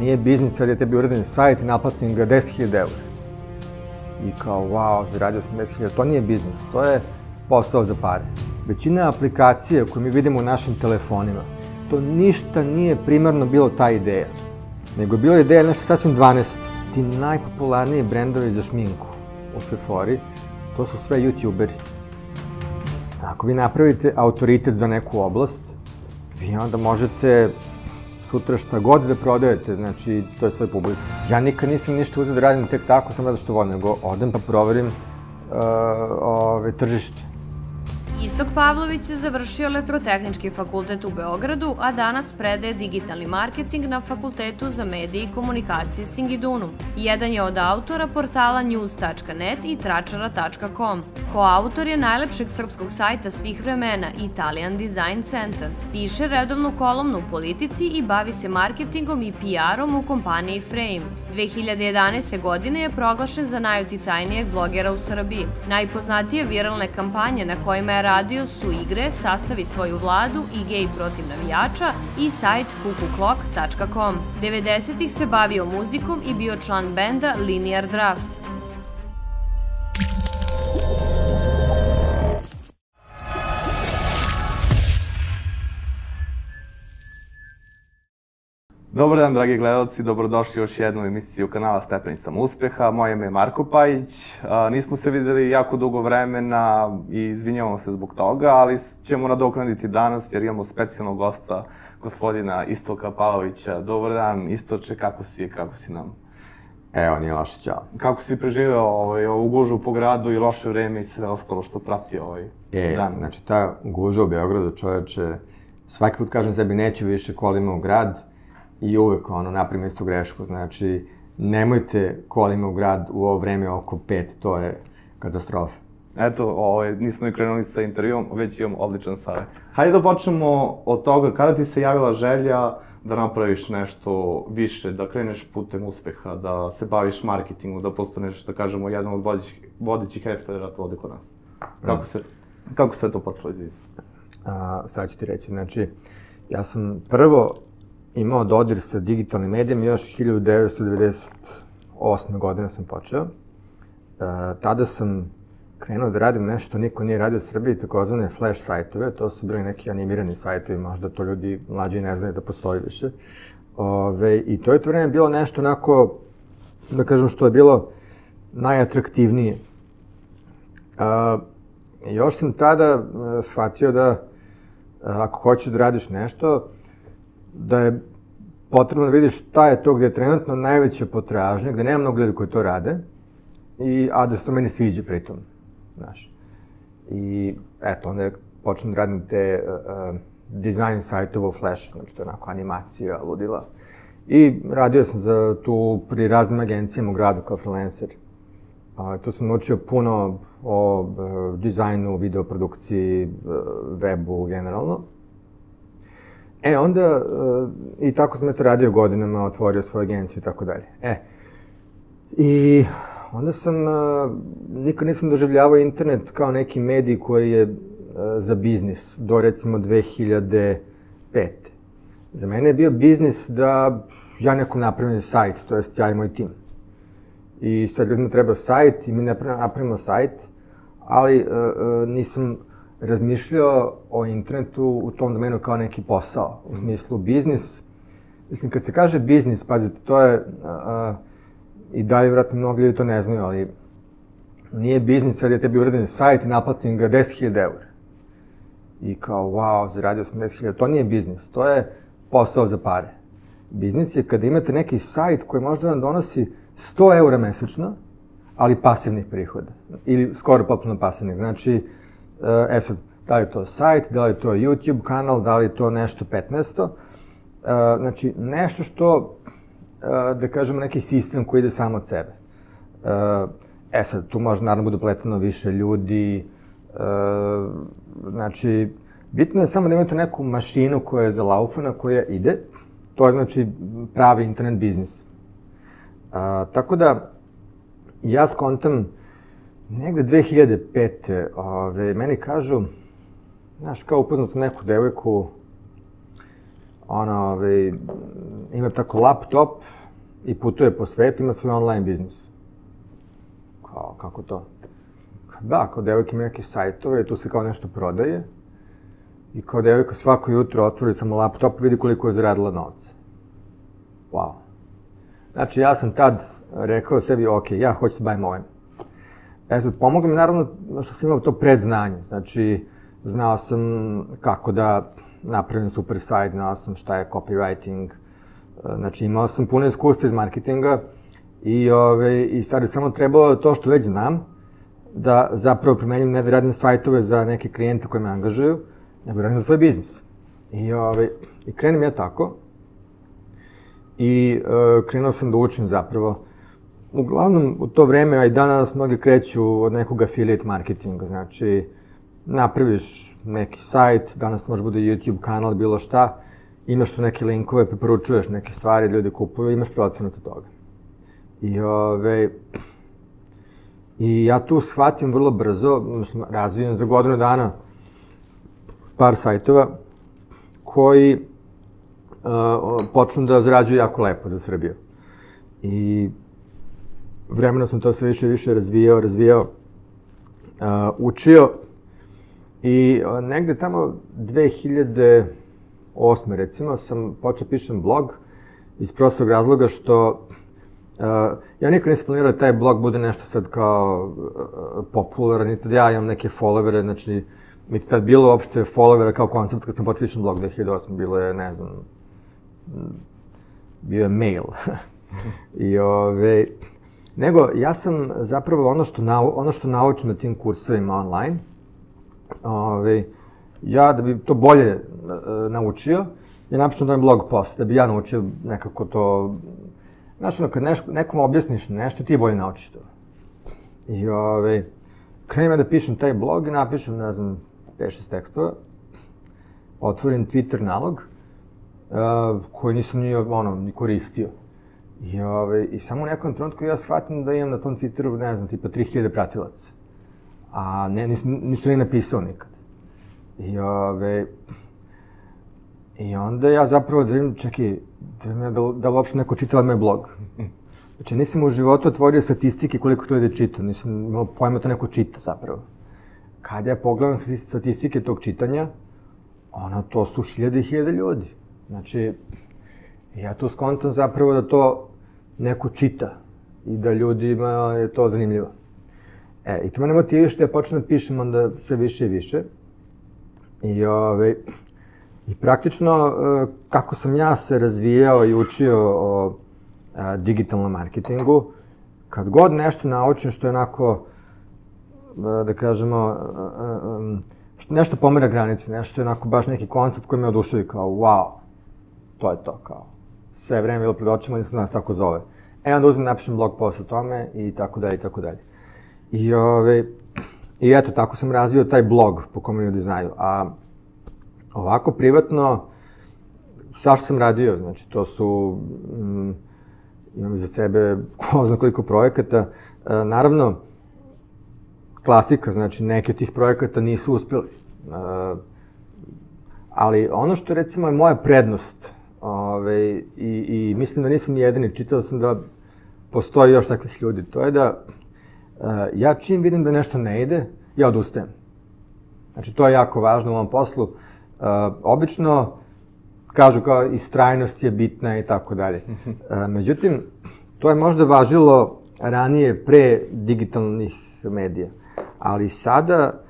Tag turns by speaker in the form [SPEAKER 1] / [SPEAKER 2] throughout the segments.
[SPEAKER 1] nije biznis, sad je tebi uraden sajt i naplatim ga 10.000 eura. I kao, wow, zaradio sam 10.000, to nije biznis, to je posao za pare. Većina aplikacija koje mi vidimo u našim telefonima, to ništa nije primarno bilo ta ideja, nego je bila ideja nešto sasvim 12. Ti najpopularniji brendovi za šminku u Sephori, to su sve youtuberi. Ako vi napravite autoritet za neku oblast, vi onda možete sutra šta god da prodajete, znači to je sve publici. Ja nikad nisam ništa uzeo da radim tek tako, samo zato što volim, nego odem pa proverim uh, ove, tržište.
[SPEAKER 2] Istok Pavlović je završio elektrotehnički fakultet u Beogradu, a danas predaje digitalni marketing na Fakultetu za medije i komunikacije Singidunum. Jedan je od autora portala news.net i tračara.com. Koautor je najlepšeg srpskog sajta svih vremena Italian Design Center. Piše redovnu kolumnu u politici i bavi se marketingom i PR-om u kompaniji Frame. 2011. godine je proglašen za najuticajnijeg blogera u Srbiji. Najpoznatije viralne kampanje na kojima je radio su igre Sastavi svoju vladu i Gej protiv navijača i sajt kukuklok.com. 90-ih se bavio muzikom i bio član benda Linear Draft.
[SPEAKER 3] Dobar dan, dragi gledalci, dobrodošli u još jednu emisiju kanala Stepenicama uspeha. Moje ime je Marko Pajić. Nismo se videli jako dugo vremena i izvinjavamo se zbog toga, ali ćemo nadoknaditi danas jer imamo specijalnog gosta, gospodina Istoka Palovića. Dobar dan, Istoče, kako si, kako si nam?
[SPEAKER 1] Evo, nije loše, čao.
[SPEAKER 3] Kako si preživeo ovaj, ovu gužu po gradu i loše vreme i sve ostalo što prati ovaj
[SPEAKER 1] e,
[SPEAKER 3] dan?
[SPEAKER 1] znači, ta guža u Beogradu, čoveče, svaki put kažem sebi, neću više kolima u grad, i uvek ono, napravim istu grešku, znači nemojte kolima u grad u ovo vreme oko pet, to je katastrofa.
[SPEAKER 3] Eto, ovaj, nismo i krenuli sa intervjuom, već imam odličan savjet. Hajde da počnemo od toga, kada ti se javila želja da napraviš nešto više, da kreneš putem uspeha, da se baviš marketingu, da postaneš, da kažemo, jedan od vodećih, vodećih eksperata ovde kod nas? Kako, se, kako se to počelo izviditi?
[SPEAKER 1] A, sad ću ti reći, znači, ja sam prvo imao dodir sa digitalnim medijama još 1998. godine sam počeo. E, tada sam krenuo da radim nešto niko nije radio u Srbiji, takozvane flash sajtove, to su bili neki animirani sajtovi, možda to ljudi mlađi ne znaju da postoji više. Ove, I to je to vreme bilo nešto onako, da kažem što je bilo najatraktivnije. E, još sam tada e, shvatio da e, ako hoćeš da radiš nešto, da je potrebno da vidiš šta je to gde je trenutno najveća potražnja, gde nema mnogo ljudi koji to rade, i, a da se to meni sviđa pritom, znaš. I eto, onda počnem da radim te uh, dizajn sajtova u Flash, znači to je onako animacija, ludila. I radio sam za tu pri raznim agencijama u gradu kao freelancer. A, tu sam naučio puno o uh, dizajnu, videoprodukciji, uh, webu generalno. E, onda, uh, i tako sam eto radio godinama, otvorio svoju agenciju i tako dalje. E, i onda sam, uh, nikad nisam doživljavao internet kao neki medij koji je uh, za biznis, do recimo 2005. Za mene je bio biznis da ja nekom napravim sajt, to jest ja i moj tim. I sad ljudima treba sajt i mi napravimo sajt, ali uh, uh, nisam razmišljao o internetu u tom domenu kao neki posao, u smislu biznis. Mislim, kad se kaže biznis, pazite, to je, a, i dalje vratno mnogo ljudi to ne znaju, ali nije biznis sad je tebi uraden sajt i naplatim ga 10.000 eura. I kao, wow, zaradio sam 10.000, to nije biznis, to je posao za pare. Biznis je kada imate neki sajt koji možda vam donosi 100 eura mesečno, ali pasivnih prihoda. Ili skoro potpuno pasivnih. Znači, E sad, da li to sajt, da li to YouTube kanal, da li to nešto 15. E, znači, nešto što, e, da kažemo, neki sistem koji ide samo od sebe. E, e sad, tu može naravno bude pleteno više ljudi, e, znači, bitno je samo da imate neku mašinu koja je za laufana, koja ide, to je znači pravi internet biznis. A, tako da, ja skontam, Negde 2005. Ove, meni kažu, znaš, kao upoznao sam neku devojku, ona, ovaj, ima tako laptop i putuje po svetu, ima svoj online biznis. Kao, kako to? Da, kao devojka ima neke sajtove, tu se kao nešto prodaje. I kao devojka svako jutro otvori samo laptop, vidi koliko je zaradila novca. Wow. Znači, ja sam tad rekao sebi, ok, ja hoću se bavim ovim. E sad, pomoglo mi naravno što sam imao to predznanje. Znači, znao sam kako da napravim super sajt, znao sam šta je copywriting. Znači, imao sam puno iskustva iz marketinga i, ove, i sad je samo trebalo to što već znam, da zapravo primenjam ne da radim sajtove za neke klijente koje me angažuju, nego radim za svoj biznis. I, ove, i krenem ja tako. I e, krenuo sam da učim zapravo. Uglavnom, u to vreme, a i danas, mnogi kreću od nekog affiliate marketinga. Znači, napraviš neki sajt, danas može bude YouTube kanal, bilo šta, imaš tu neke linkove, preporučuješ neke stvari, ljudi kupuju, imaš procenat od toga. I, ove, I ja tu shvatim vrlo brzo, razvijem za godinu dana par sajtova koji uh, počnu da zarađuju jako lepo za Srbiju. I vremena sam to sve više i više razvijao, razvijao, uh, učio i uh, negde tamo 2008. recimo sam počeo pišem blog iz prostog razloga što Uh, ja nikad nisam planirao da taj blog bude nešto sad kao uh, popularan, niti da ja imam neke followere, znači, niti tad bilo uopšte followera kao koncept kad sam počeo pišem blog 2008, bilo je, ne znam, bio je mail. I ove, nego, ja sam zapravo ono što, nau, ono što naučim na tim kursovima online, ove, ja da bi to bolje uh, naučio, ja napišem da blog post, da bi ja naučio nekako to Znaš, ono, kad neš, nekom objasniš nešto, ti bolje naučiš to. I, ovaj, krenem ja da pišem taj blog i napišem, ne znam, 5-6 tekstova, otvorim Twitter nalog, uh, koji nisam ni, ono, ni koristio. I, ove, ovaj, I samo u nekom trenutku ja shvatim da imam na tom Twitteru, ne znam, tipa 3000 pratilaca. A ne, nis, ništa nije napisao nikad. I, ove, ovaj, I onda ja zapravo da vidim, čekaj, da, me, da, da li uopšte neko čitava moj blog. Znači, nisam u životu otvorio statistike koliko to ide čita, nisam imao pojma da to neko čita zapravo. Kada ja pogledam statistike tog čitanja, ono, to su hiljade i hiljade ljudi. Znači, ja tu skontam zapravo da to neko čita i da ljudima je to zanimljivo. E, i to mene motiviše da ja počnem da pišem onda sve više i više. I, ove, I praktično, e, kako sam ja se razvijao i učio o e, digitalnom marketingu, kad god nešto naučim što je onako, e, da kažemo, nešto pomera granice, nešto je onako baš neki koncept koji me odušavi kao, wow, to je to, kao, sve vreme bilo pred očima, da se tako zove. E, onda uzmem, napišem blog post o tome i tako dalje i tako dalje. I, ove, I eto, tako sam razvio taj blog po kome ljudi znaju. A Ovako, privatno, što sam radio, znači, to su, mm, imam za sebe ko zna koliko projekata. E, naravno, klasika, znači, neki od tih projekata nisu uspeli. E, ali ono što, recimo, je moja prednost, ove, i, i mislim da nisam jedini, čitao sam da postoji još takvih ljudi, to je da e, ja čim vidim da nešto ne ide, ja odustajem. Znači, to je jako važno u ovom poslu. Uh, obično kažu kao istrajnost je bitna i tako dalje. Uh, međutim, to je možda važilo ranije pre digitalnih medija. Ali sada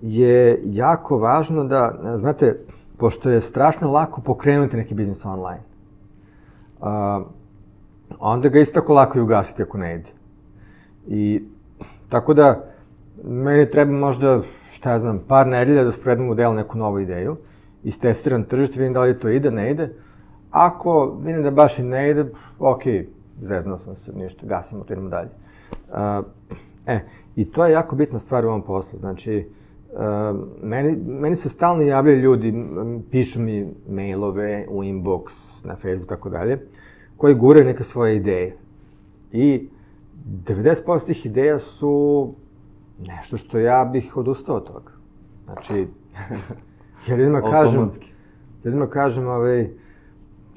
[SPEAKER 1] je jako važno da, znate, pošto je strašno lako pokrenuti neki biznis online, uh, onda ga isto tako lako i ugasiti ako ne ide. I tako da, meni treba možda, šta ja znam, par nedelja da spredim u delu neku novu ideju, istestiram tržište, vidim da li to ide, ne ide. Ako vidim da baš i ne ide, ok, zeznao sam se, ništa, gasimo, to idemo dalje. Uh, e, i to je jako bitna stvar u ovom poslu. Znači, meni, meni se stalno javljaju ljudi, pišu mi mailove u inbox, na Facebook, tako dalje, koji gure neke svoje ideje. I 90% tih ideja su nešto što ja bih odustao od toga. Znači, Ja ljudima kažem, ljudima kažem, ovaj,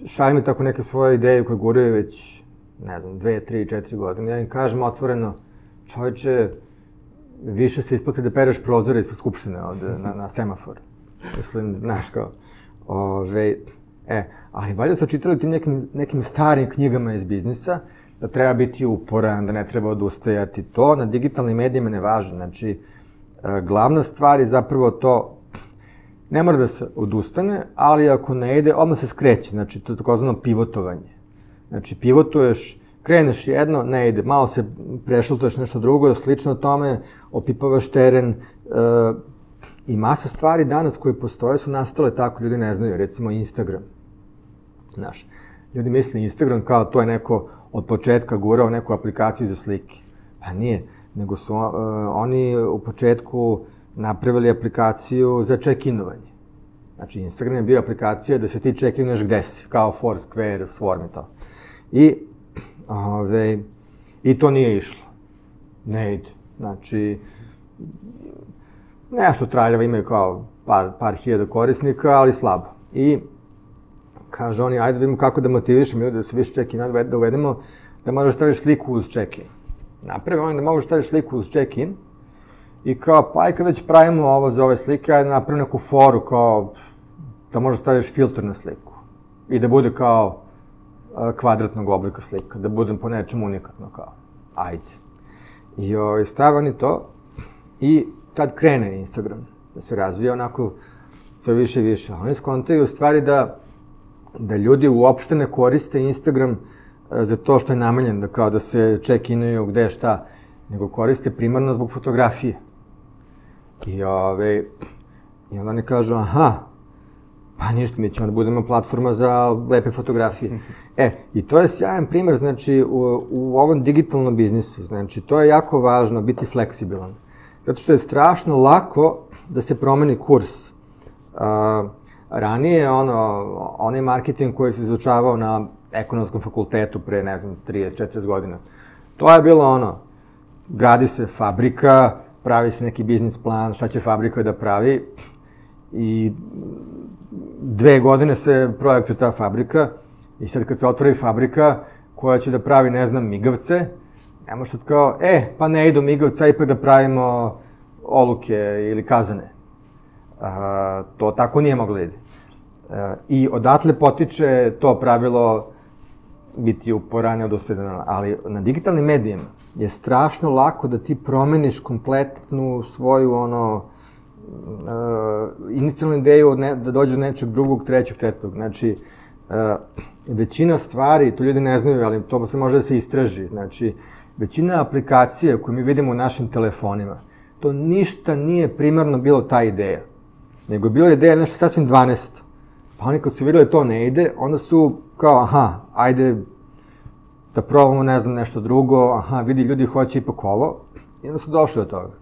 [SPEAKER 1] šalju mi tako neke svoje ideje koje guraju već, ne znam, dve, tri, četiri godine. Ja im kažem otvoreno, čoveče, više se isplati da pereš prozore ispred Skupštine od, na, na semafor. Mislim, znaš, kao, ove, e, ali valjda su čitali tim nekim, nekim starim knjigama iz biznisa, da treba biti uporan, da ne treba odustajati. To na digitalnim medijima ne važi. Znači, e, glavna stvar je zapravo to, ne mora da se odustane, ali ako ne ide, odmah se skreće. Znači, to je takozvano pivotovanje. Znači, pivotuješ, kreneš jedno, ne ide, malo se prešaltuješ nešto drugo, slično tome, opipavaš teren, e, i masa stvari danas koje postoje su nastale tako, ljudi ne znaju, recimo Instagram. Znaš, ljudi misle Instagram kao to je neko od početka gurao neku aplikaciju za slike. Pa nije, nego su uh, oni u početku napravili aplikaciju za check-inovanje. Znači, Instagram je bio aplikacija da se ti check-inuješ gde si, kao Foursquare, Swarm i to. I, ove, I to nije išlo. Ne ide. Znači, nešto traljava, imaju kao par, par hiljada korisnika, ali slabo. I kaže oni, ajde da vidimo kako da motivišemo ljudi da se više check-in da uvedemo, da možeš da staviš sliku uz check-in. Napravi oni da možeš da staviš sliku uz check-in i kao, pa aj kad već pravimo ovo za ove slike, ajde da napravi neku foru kao da možeš da staviš filter na sliku i da bude kao kvadratnog oblika slika, da bude po nečemu unikatno kao, ajde. I ovaj, stave oni to i tad krene Instagram da se razvija onako sve više i više. Oni skontaju u stvari da, da ljudi uopšte ne koriste Instagram e, za to što je namenjen, da kao da se check-inuju gde šta, nego koriste primarno zbog fotografije. I, ove, I onda oni kažu, aha, pa ništa, mi ćemo da budemo platforma za lepe fotografije. E, i to je sjajan primer, znači, u, u ovom digitalnom biznisu, znači, to je jako važno, biti fleksibilan. Zato što je strašno lako da se promeni kurs. Uh, ranije, ono, onaj marketing koji se izučavao na ekonomskom fakultetu pre, ne znam, 30-40 godina, to je bilo ono, gradi se fabrika, pravi se neki biznis plan, šta će fabrika da pravi i dve godine se projektuje ta fabrika i sad kad se otvori fabrika koja će da pravi, ne znam, migavce, Ne možeš kao, e, pa ne idu migavca, ipak da pravimo oluke ili kazane. A, to tako nije moglo da ide. A, I odatle potiče to pravilo biti uporan i odosedan, ali na digitalnim medijima je strašno lako da ti promeniš kompletnu svoju ono inicijalnu ideju od ne, da dođe do nečeg drugog, trećeg, tetog. Znači, uh, većina stvari, to ljudi ne znaju, ali to se može da se istraži. Znači, većina aplikacija koje mi vidimo u našim telefonima, to ništa nije primarno bilo ta ideja. Nego je bila ideja nešto sasvim 12. Pa oni kad su videli to ne ide, onda su kao, aha, ajde da probamo, ne znam, nešto drugo, aha, vidi, ljudi hoće ipak ovo, i onda su došli do toga.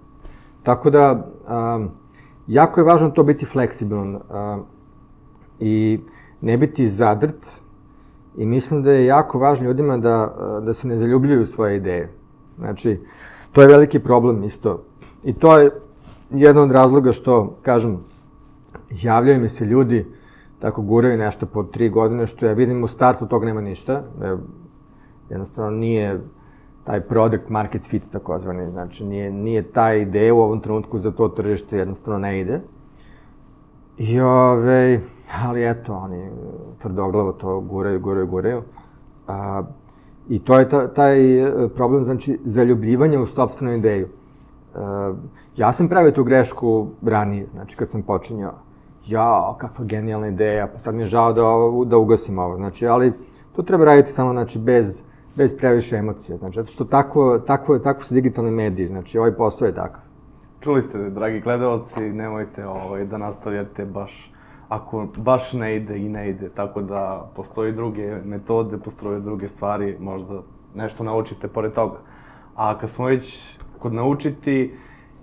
[SPEAKER 1] Tako da, um, jako je važno to biti fleksibilan um, i ne biti zadrt, I mislim da je jako važno ljudima da, da se ne zaljubljuju svoje ideje. Znači, to je veliki problem isto. I to je jedan od razloga što, kažem, javljaju mi se ljudi, tako guraju nešto po tri godine, što ja vidim u startu toga nema ništa. Jednostavno nije taj product market fit takozvani, znači nije, nije ta ideja u ovom trenutku za to tržište jednostavno ne ide. I ove, ali eto, oni tvrdoglavo to guraju, guraju, guraju. A, I to je ta, taj e, problem, znači, zaljubljivanja u sobstvenu ideju. A, ja sam pravio tu grešku ranije, znači, kad sam počinjao. Ja, kakva genijalna ideja, pa sad mi je žao da, da ugasim ovo, znači, ali to treba raditi samo, znači, bez, bez previše emocija, znači, zato što tako, tako, tako su digitalne mediji, znači, ovaj posao je takav.
[SPEAKER 3] Čuli ste, dragi gledalci, nemojte ovaj, da nastavljate baš ako baš ne ide i ne ide, tako da postoji druge metode, postoje druge stvari, možda nešto naučite pored toga. A kad smo već kod naučiti,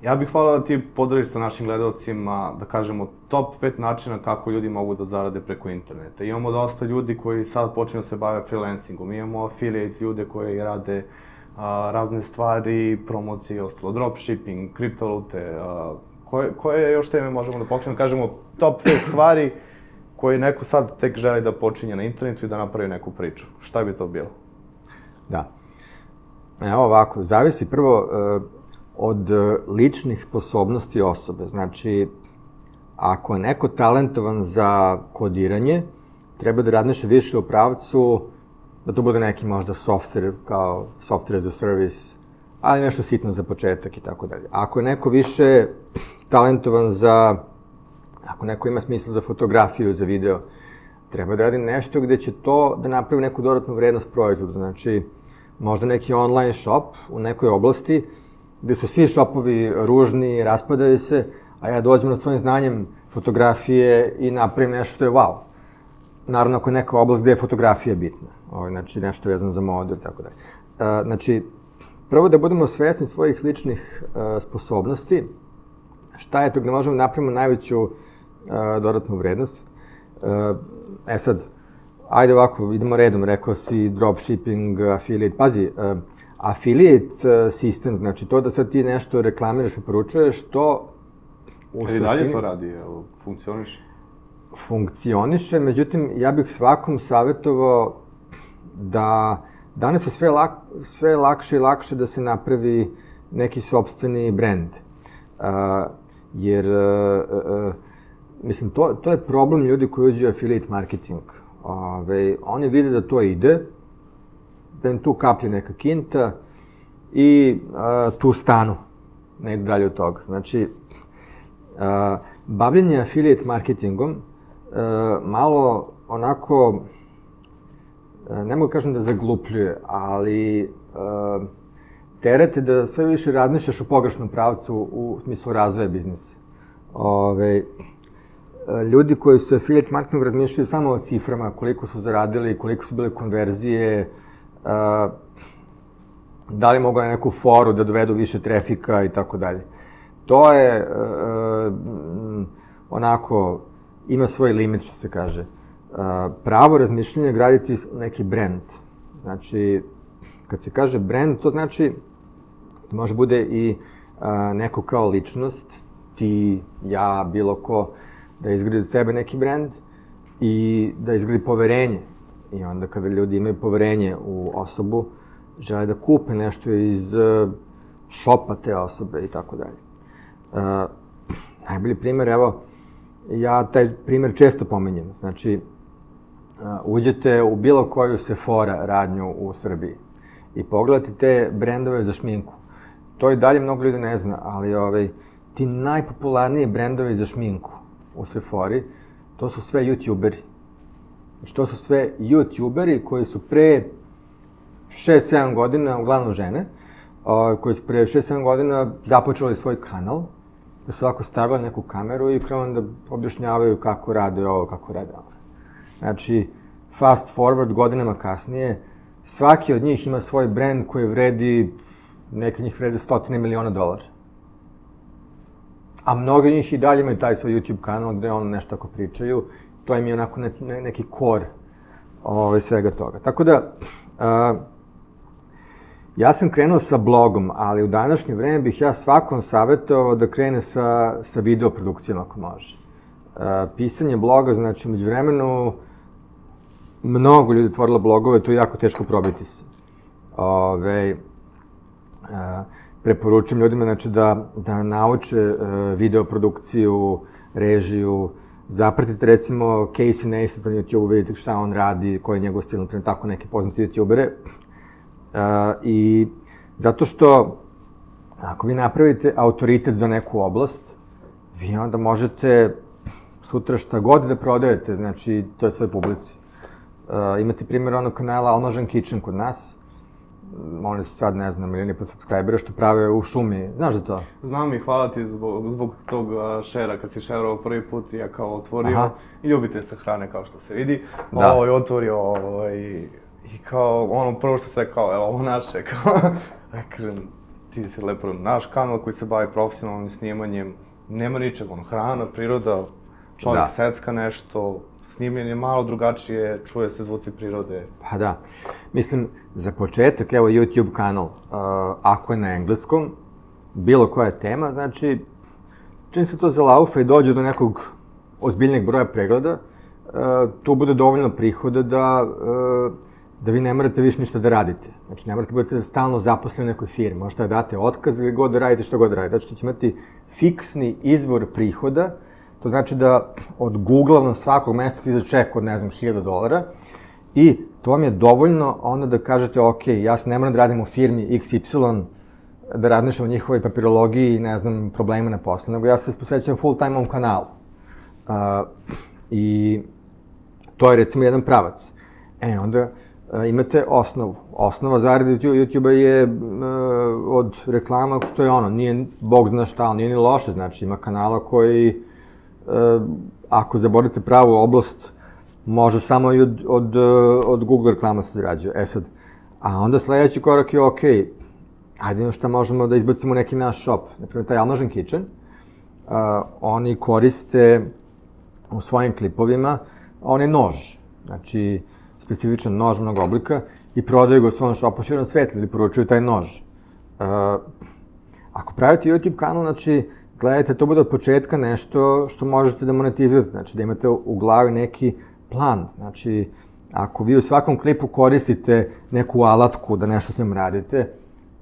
[SPEAKER 3] ja bih hvala da ti podeliš sa našim gledalcima, da kažemo, top 5 načina kako ljudi mogu da zarade preko interneta. Imamo dosta ljudi koji sad počinju da se bave freelancingom, imamo affiliate ljude koji rade a, razne stvari, promocije i ostalo, dropshipping, kriptovalute, a, koje, koje još teme možemo da pokrenemo, kažemo top 5 stvari koji neko sad tek želi da počinje na internetu i da napravi neku priču. Šta bi to bilo?
[SPEAKER 1] Da. Evo ovako, zavisi prvo uh, od uh, ličnih sposobnosti osobe. Znači, ako je neko talentovan za kodiranje, treba da radniše više u pravcu da to bude neki možda software, kao software as a service, ali nešto sitno za početak i tako dalje. Ako je neko više talentovan za, ako neko ima smisla za fotografiju, za video, treba da radi nešto gde će to da napravi neku dodatnu vrednost proizvoda. Znači, možda neki online shop u nekoj oblasti, gde su svi shopovi ružni, raspadaju se, a ja dođem na svojim znanjem fotografije i napravim nešto što je wow. Naravno, ako je neka oblast gde je fotografija bitna, ovaj, znači nešto vezano za modu i tako dalje. Znači, prvo da budemo svesni svojih ličnih uh, sposobnosti, šta je to gde možemo da napravimo najveću uh, dodatnu vrednost. Uh, e sad, ajde ovako, idemo redom, rekao si dropshipping, affiliate, pazi, uh, affiliate sistem, znači to da sad ti nešto reklamiraš, preporučuješ, to
[SPEAKER 3] u suštini... dalje to radi, jel, funkcioniše?
[SPEAKER 1] Funkcioniše, međutim, ja bih svakom savjetovao da danas je sve, lak, sve lakše i lakše da se napravi neki sobstveni brand. Uh, jer, uh, uh, mislim, to, to je problem ljudi koji uđu u affiliate marketing. Ove, oni vide da to ide, da im tu kaplje neka kinta i uh, tu stanu, ne dalje od toga. Znači, uh, bavljenje affiliate marketingom uh, malo onako E, ne mogu kažem da zaglupljuje, ali uh, terete da sve više razmišljaš u pogrešnom pravcu u smislu razvoja biznisa. Ove, ljudi koji su affiliate marketing razmišljaju samo o ciframa, koliko su zaradili, koliko su bile konverzije, da li mogu na neku foru da dovedu više trafika i tako dalje. To je uh, onako, ima svoj limit što se kaže pravo razmišljanje graditi neki brand. Znači, kad se kaže brand, to znači može bude i neko kao ličnost, ti, ja, bilo ko, da izgradi od sebe neki brand i da izgradi poverenje. I onda kada ljudi imaju poverenje u osobu, žele da kupe nešto iz uh, šopa te osobe i tako dalje. Najbolji primer, evo, ja taj primer često pomenjem. Znači, uđete u bilo koju Sephora radnju u Srbiji i pogledate te brendove za šminku. To i dalje mnogo ljudi ne zna, ali ovaj, ti najpopularniji brendovi za šminku u Sephori, to su sve youtuberi. Znači, to su sve youtuberi koji su pre 6-7 godina, uglavnom žene, koji su pre 6-7 godina započeli svoj kanal, da su ovako stavili neku kameru i krenuli da objašnjavaju kako rade ovo, kako rade ovo. Znači, fast forward godinama kasnije, svaki od njih ima svoj brand koji vredi, neke njih vrede stotine miliona dolara. A mnogi njih i dalje imaju taj svoj YouTube kanal gde ono nešto ako pričaju, to im je onako ne, ne, neki kor ove, svega toga. Tako da, a, ja sam krenuo sa blogom, ali u današnje vreme bih ja svakom savjetovao da krene sa, sa videoprodukcijom ako može. A, pisanje bloga, znači, među vremenu, mnogo ljudi otvorilo blogove, to je jako teško probiti se. Ove, a, preporučujem ljudima znači, da, da nauče uh, videoprodukciju, režiju, zapratite recimo Casey Neistat na YouTube, vidite šta on radi, koji je njegov stil, naprimjer tako neke poznate youtubere. Uh, I zato što ako vi napravite autoritet za neku oblast, vi onda možete sutra šta god da prodajete, znači to je sve publici. Uh, imate primjer onog kanala Almažan Kitchen kod nas. Oni su sad, ne znam, ili pa subscribera što prave u šumi. Znaš da to?
[SPEAKER 3] Znam i hvala ti zbog, zbog tog šera, kad si šerovao prvi put, ja kao otvorio Aha. ljubite se hrane kao što se vidi. Da. Ovo je otvorio ovo i, i kao ono prvo što se rekao, evo ovo naše, kao, ja kažem, ti si lepo naš kanal koji se bavi profesionalnim snimanjem, nema ničeg, ono, hrana, priroda, čovjek da. secka nešto, snimljen je malo drugačije, čuje se zvuci prirode.
[SPEAKER 1] Pa da. Mislim, za početak, evo YouTube kanal, uh, ako je na engleskom, bilo koja tema, znači, čim se to zalaufa i dođe do nekog ozbiljnijeg broja pregleda, uh, tu bude dovoljno prihoda da, uh, da vi ne morate više ništa da radite. Znači, ne morate da budete stalno zaposleni u nekoj firmi. Možete da date otkaz ili god da radite što god da radite. Znači, ćete imati fiksni izvor prihoda, to znači da od Google vam svakog meseca iza ček od, ne znam, 1000 dolara, i to vam je dovoljno onda da kažete, ok, ja se ne moram da radim u firmi XY, da radnišem u njihovoj papirologiji i ne znam, problema na poslu, nego ja se posvećam full time ovom kanalu. Uh, I to je recimo jedan pravac. E, onda uh, imate osnovu. Osnova zarade YouTube-a je uh, od reklama što je ono, nije, bog zna šta, ali nije ni loše, znači ima kanala koji, ako zaborite pravu oblast, može samo i od, od, od Google reklama se zarađuje. E sad, a onda sledeći korak je, ok, ajde šta možemo da izbacimo neki naš shop. Naprimjer, taj Almažen Kitchen, uh, oni koriste u svojim klipovima onaj nož. Znači, specifičan nož mnogo oblika i prodaju ga u svom shopu širom sveta, ili poručuju taj nož. Uh, ako pravite YouTube kanal, znači, gledajte, to bude od početka nešto što možete da monetizujete, znači da imate u glavi neki plan, znači, ako vi u svakom klipu koristite neku alatku da nešto s njom radite,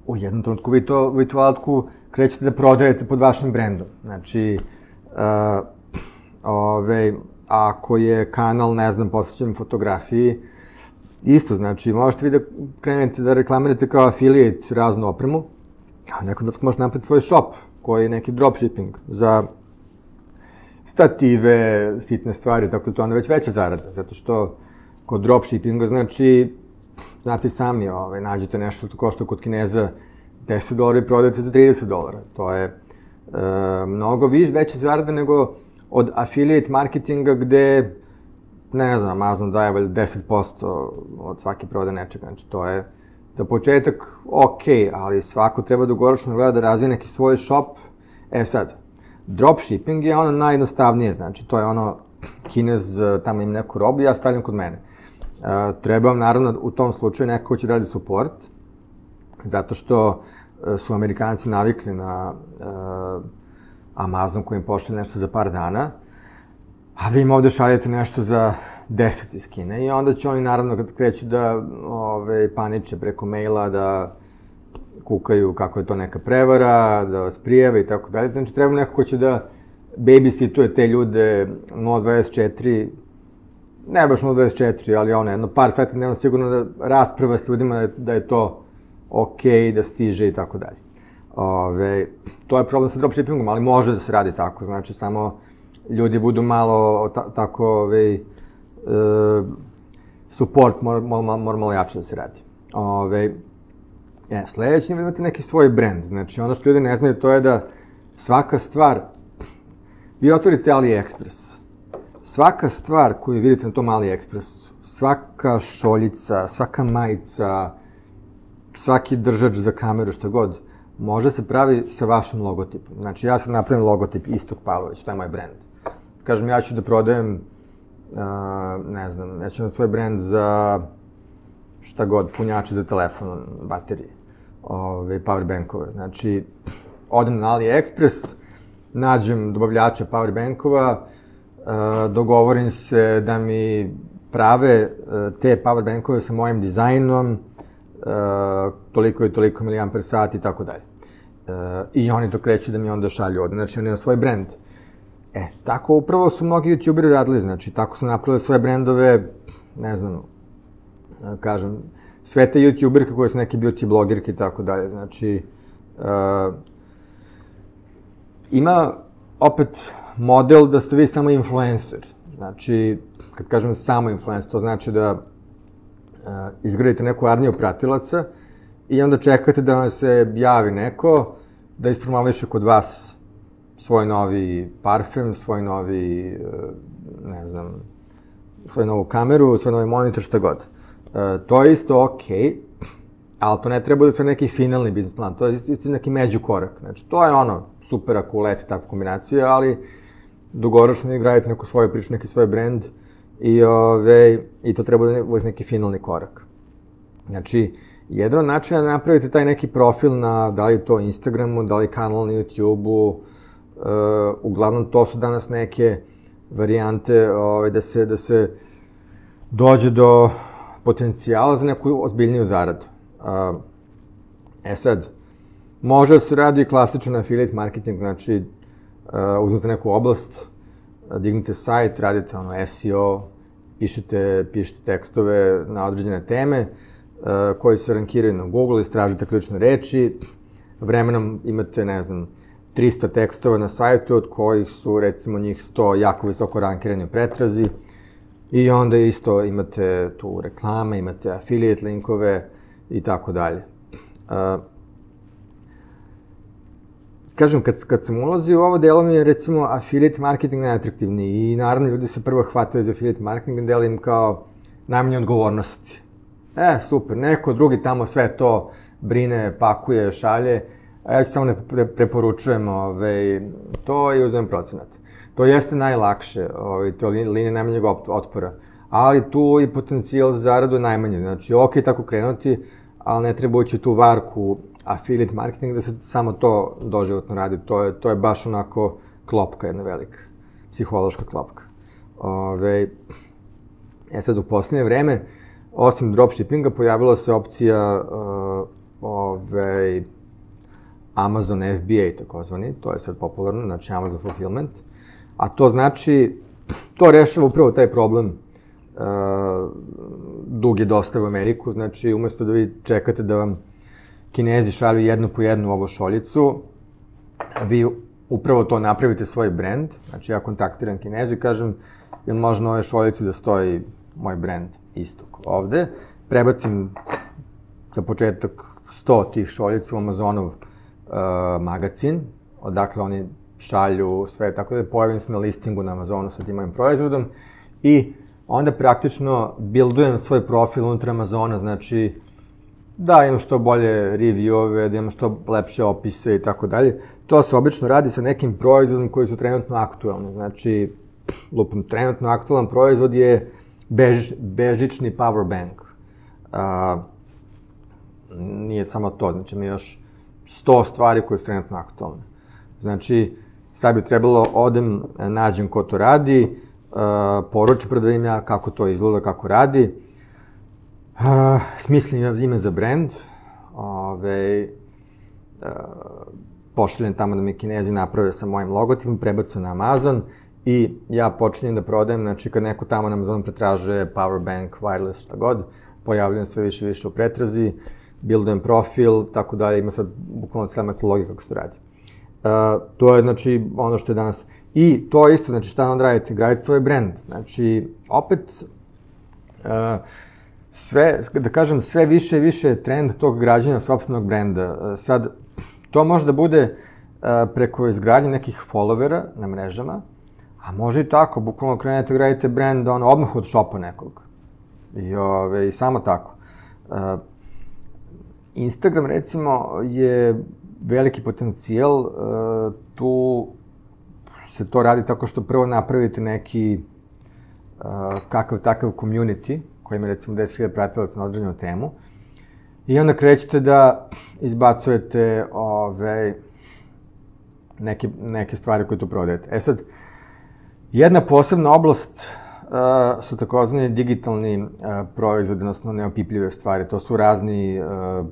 [SPEAKER 1] u jednom trenutku vi, to, vi tu alatku krećete da prodajete pod vašim brendom. Znači, uh, ove, ako je kanal, ne znam, posvećen fotografiji, isto, znači, možete vi da krenete da reklamirate kao affiliate raznu opremu, a nekom trenutku možete napraviti svoj shop, koji neki dropshipping za stative, sitne stvari, tako da to onda već veća zarada, zato što kod dropshippinga, znači, znate sami, ovaj, nađete nešto što košta kod Kineza 10 dolara i prodajete za 30 dolara. To je e, mnogo više, veće zarade nego od affiliate marketinga gde, ne znam, Amazon daje valjda 10% od svake prode nečega. Znači, to je za početak ok, ali svako treba dugoročno gleda da razvije neki svoj shop. E sad, dropshipping je ono najjednostavnije, znači to je ono, Kinez tamo im neku robu, ja stavljam kod mene. Uh, treba vam naravno u tom slučaju neko ko će da radi support, zato što uh, su Amerikanci navikli na uh, Amazon koji im pošle nešto za par dana, a vi im ovde šaljete nešto za 10 iz Kine i onda će oni naravno kad kreću da ove, paniče preko maila da kukaju kako je to neka prevara, da vas prijeve i tako dalje. Znači treba neko ko će da babysituje te ljude 024 ne baš 024, ali ono, jedno par sati nema sigurno da rasprava s ljudima da je, da je to ok, da stiže i tako dalje. Ove, to je problem sa dropshippingom, ali može da se radi tako, znači samo ljudi budu malo ta, tako, ove, support mora, mora, mora malo jače da se radi. Ove, e, sledeći imate neki svoj brand, znači ono što ljudi ne znaju to je da svaka stvar, vi otvorite AliExpress, svaka stvar koju vidite na tom AliExpressu, svaka šoljica, svaka majica, svaki držač za kameru, što god, može se pravi sa vašim logotipom. Znači, ja sam napravim logotip Istok Pavlović, to je moj brand. Kažem, ja ću da prodajem, ne znam, ja ću na svoj brand za šta god, punjače za telefon, baterije, ove, powerbankove. Znači, odem na AliExpress, nađem dobavljača powerbankova, uh, dogovorim se da mi prave uh, te powerbankove sa mojim dizajnom, uh, toliko i toliko miliamper sati i tako dalje. Uh, I oni to kreću da mi onda šalju ovde, znači oni imaju svoj brend. E, tako upravo su mnogi youtuberi radili, znači tako su napravili svoje brendove, ne znam, uh, kažem, sve te youtuberke koje su neke beauty blogerke i tako dalje, znači, uh, ima opet model da ste vi samo influencer. Znači, kad kažem samo influencer, to znači da uh, izgradite neku armiju pratilaca i onda čekate da vam se javi neko da ispromoviše kod vas svoj novi parfem, svoj novi, uh, ne znam, svoju novu kameru, svoj novi monitor, što god. Uh, to je isto okej, okay, ali to ne treba da se neki finalni biznis plan, to je isto neki međukorak. Znači, to je ono, super ako uleti takva kombinacija, ali dugoročno gradite neku svoju priču, neki svoj brend i, ove, i to treba da bude neki finalni korak. Znači, jedan načina da napravite taj neki profil na, da li to Instagramu, da li kanal na YouTubeu, uglavnom to su danas neke varijante ovaj, da se, da se dođe do potencijala za neku ozbiljniju zaradu. A, e sad, može da se radi klasičan affiliate marketing, znači uh, uzmete neku oblast, dignete sajt, radite ono SEO, pišete, pišete tekstove na određene teme koji se rankiraju na Google, istražite ključne reči, vremenom imate, ne znam, 300 tekstova na sajtu, od kojih su, recimo, njih 100 jako visoko rankirani u pretrazi, i onda isto imate tu reklame, imate affiliate linkove i tako dalje. Kažem, kad, kad sam ulazio u ovo delo mi je recimo affiliate marketing najatraktivniji i naravno ljudi se prvo hvataju za affiliate marketing, delim kao najmanje odgovornosti. E, super, neko drugi tamo sve to brine, pakuje, šalje, a ja samo ne preporučujem ove, ovaj, to i uzem procenat. To jeste najlakše, ovaj, to je linija najmanjeg otpora, ali tu i potencijal za zaradu je najmanje. Znači, ok, tako krenuti, ali ne treba ući tu varku affiliate marketing da se samo to doživotno radi. To je, to je baš onako klopka jedna velika, psihološka klopka. Ove, e sad, u poslednje vreme, osim dropshippinga, pojavila se opcija uh, ove, Amazon FBA, takozvani, to je sad popularno, znači Amazon Fulfillment, a to znači, to rešava upravo taj problem uh, duge dostave u Ameriku, znači umesto da vi čekate da vam Kinezi šalju jednu po jednu ovo šoljicu, vi upravo to napravite svoj brand, znači ja kontaktiram Kinezi, kažem, jel može na ove šoljici da stoji moj brand istok ovde, prebacim za početak 100 tih šoljica u Amazonov magazin, odakle oni šalju sve, tako da pojavim se na listingu na Amazonu sa tim mojim proizvodom i onda praktično buildujem svoj profil unutar Amazona, znači da imam što bolje reviewove, da imam što lepše opise i tako dalje. To se obično radi sa nekim proizvodom koji su trenutno aktualni. Znači, lupom, trenutno aktualan proizvod je bež, bežični power bank. A, nije samo to, znači mi još 100 stvari koje su trenutno aktualne. Znači, sad bi trebalo odem, nađem ko to radi, a, poručim ja kako to izgleda, kako radi, Uh, smislim ime za brand, ove, pošaljem tamo da mi kinezi naprave sa mojim logotipom, prebacam na Amazon i ja počinjem da prodajem, znači kad neko tamo na Amazonu pretraže power bank, wireless, šta god, pojavljam sve više i više u pretrazi, buildujem profil, tako dalje, ima sad bukvalno cijela metodologija kako se radi. Uh, to je, znači, ono što je danas. I to isto, znači, šta onda radite? Gradite svoj brand. Znači, opet, uh, sve, da kažem, sve više i više je trend tog građanja sobstvenog brenda. Sad, to može da bude e, preko izgradnje nekih followera na mrežama, a može i tako, bukvalno krenete gradite brand on, odmah od šopa nekog. I, ove, I samo tako. E, Instagram, recimo, je veliki potencijal, e, tu se to radi tako što prvo napravite neki kakav takav community, koji ima recimo 10.000 pratilaca na određenu temu. I onda krećete da izbacujete ove, neke, neke stvari koje tu prodajete. E sad, jedna posebna oblast uh, su takozvani digitalni uh, proizvodi, odnosno neopipljive stvari. To su razni uh,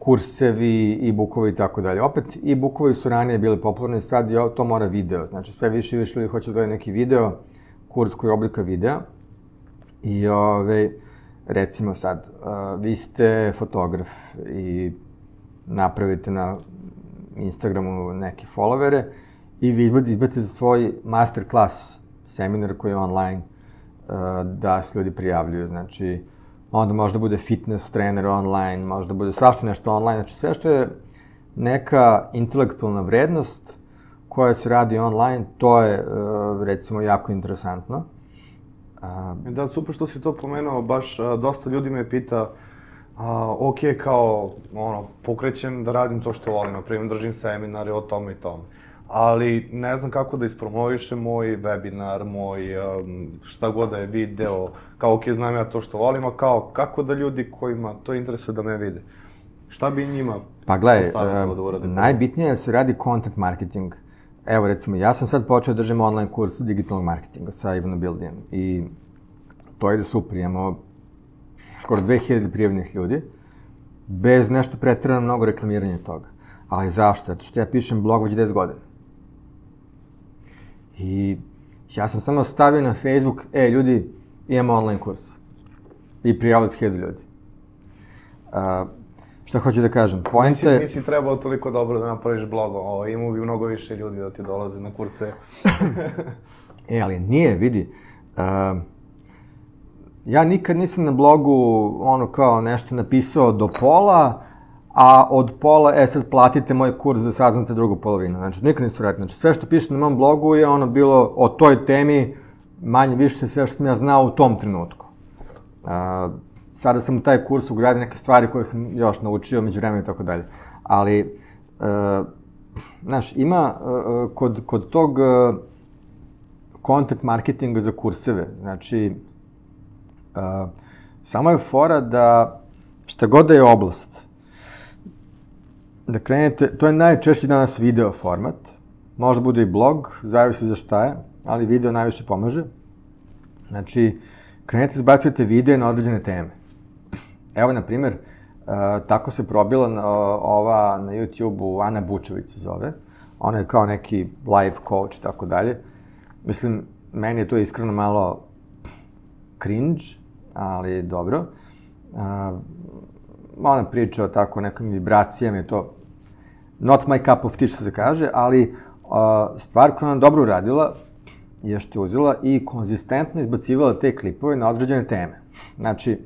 [SPEAKER 1] kursevi, e-bookovi i tako dalje. Opet, e-bookovi su ranije bili popularni, sad to mora video. Znači, sve više i više ljudi hoće da gledaju neki video, kurs koji je oblika videa. I ove, recimo sad, uh, vi ste fotograf i napravite na Instagramu neke followere i vi izbacite svoj masterclass seminar koji je online uh, da se ljudi prijavljuju. Znači, onda može da bude fitness trener online, može da bude svašto nešto online, znači sve što je neka intelektualna vrednost koja se radi online, to je uh, recimo jako interesantno.
[SPEAKER 3] A... Da, super što si to pomenuo, baš a, dosta ljudi me pita, a, ok, kao, ono, pokrećem da radim to što volim, na primjer, držim seminare o tome i tome. Ali ne znam kako da ispromovišem moj webinar, moj um, šta god da je video, kao ok, znam ja to što volim, a kao kako da ljudi kojima to interesuje da me vide. Šta bi njima
[SPEAKER 1] Pa gledaj, uh, da najbitnije je da se radi content marketing. evo recimo, ja sam sad počeo da držim online kurs digitalnog marketinga sa Ivanom Bildijem i to ide super, imamo skoro 2000 prijavljenih ljudi, bez nešto pretredano mnogo reklamiranja toga. Ali zašto? Zato što ja pišem blog već 10 godina. I ja sam samo stavio na Facebook, e, ljudi, imamo online kurs. I prijavili s ljudi. Uh, šta hoću da kažem?
[SPEAKER 3] Poenta je... Nisi, nisi trebao toliko dobro da napraviš blog, ovo, imao bi mnogo više ljudi da ti dolaze na kurse.
[SPEAKER 1] e, ali nije, vidi. Uh, ja nikad nisam na blogu ono kao nešto napisao do pola, a od pola, e sad platite moj kurs da saznate drugu polovinu. Znači, nikad nisam radio. Znači, sve što piše na mom blogu je ono bilo o toj temi, manje više sve što sam ja znao u tom trenutku. A, sada sam u taj kurs ugradio neke stvari koje sam još naučio među vremena i tako dalje. Ali, uh, znaš, ima uh, kod, kod tog uh, content marketinga za kurseve, znači, uh, samo je fora da šta god da je oblast, da krenete, to je najčešće danas video format, možda bude i blog, zavisi za šta je, ali video najviše pomaže. Znači, krenete zbacujete videe na određene teme. Evo, na primer, uh, tako se probila na, ova na YouTube-u Ana Bučević se zove. Ona je kao neki live coach i tako dalje. Mislim, meni je to iskreno malo cringe, ali dobro. Uh, ona priča o tako nekim vibracijama i to not my cup of tea što se kaže, ali uh, stvar koja ona dobro uradila je što je uzela i konzistentno izbacivala te klipove na određene teme. Znači,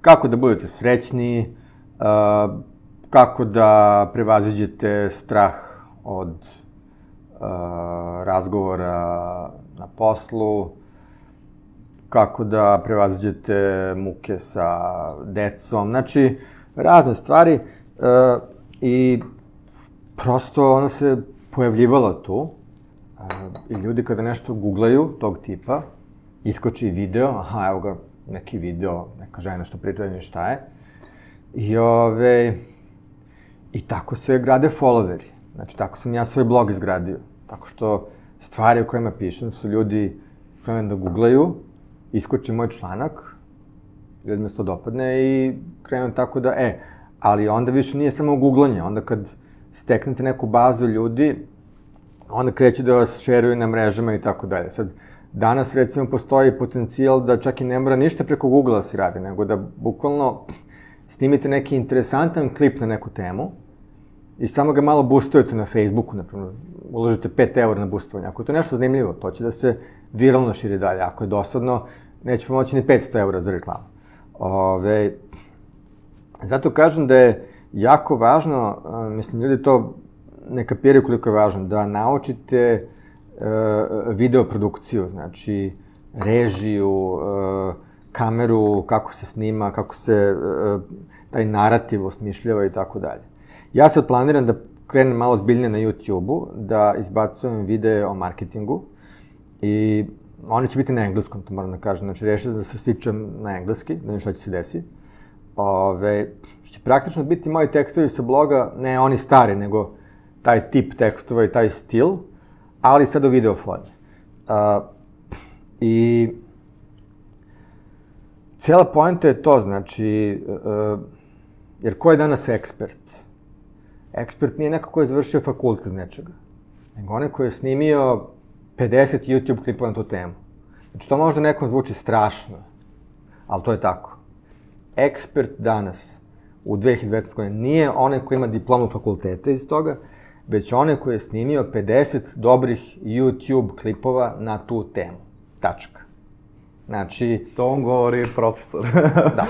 [SPEAKER 1] kako da budete srećni, uh, kako da prevaziđete strah od uh, razgovora na poslu, kako da prevaziđete muke sa decom, znači razne stvari i prosto ona se pojavljivala tu uh, i ljudi kada nešto googlaju tog tipa, iskoči video, aha, evo ga, neki video, neka žena što priča da šta je. I ove, i tako se grade followeri. Znači, tako sam ja svoj blog izgradio. Tako što stvari o kojima pišem su ljudi krenu da googlaju, iskoči moj članak, ljudima se to dopadne i krenu tako da, e, ali onda više nije samo googlanje, onda kad steknete neku bazu ljudi, onda kreću da vas šeruju na mrežama i tako dalje. Sad, danas recimo postoji potencijal da čak i ne mora ništa preko Google da se radi, nego da bukvalno snimite neki interesantan klip na neku temu i samo ga malo boostujete na Facebooku, naprimer, uložite 5 eur na boostovanje. Ako je to nešto zanimljivo, to će da se viralno širi dalje. Ako je dosadno, neće pomoći ni 500 eura za reklamu. Ove, zato kažem da je jako važno, mislim, ljudi to ne kapiraju koliko je važno, da naučite uh, videoprodukciju, znači režiju, uh, kameru, kako se snima, kako se taj narativ osmišljava i tako dalje. Ja sad planiram da krenem malo zbiljnije na YouTube-u, da izbacujem videe o marketingu i oni će biti na engleskom, to moram da kažem. Znači, rešio da se svičam na engleski, da ne šta će se desi. Ove, će praktično biti moji tekstovi sa bloga, ne oni stari, nego taj tip tekstova i taj stil, ali sad u video formi. Uh, I cijela poenta je to, znači, uh, jer ko je danas ekspert? Ekspert nije neko ko je završio fakultet iz nečega, nego onaj ko je snimio 50 YouTube klipova na tu temu. Znači, to možda nekom zvuči strašno, ali to je tako. Ekspert danas, u 2020. godine, nije onaj ko ima diplomu fakulteta iz toga, već onaj koji je snimio 50 dobrih YouTube klipova na tu temu. Tačka. Znači...
[SPEAKER 3] To on govori profesor.
[SPEAKER 1] da.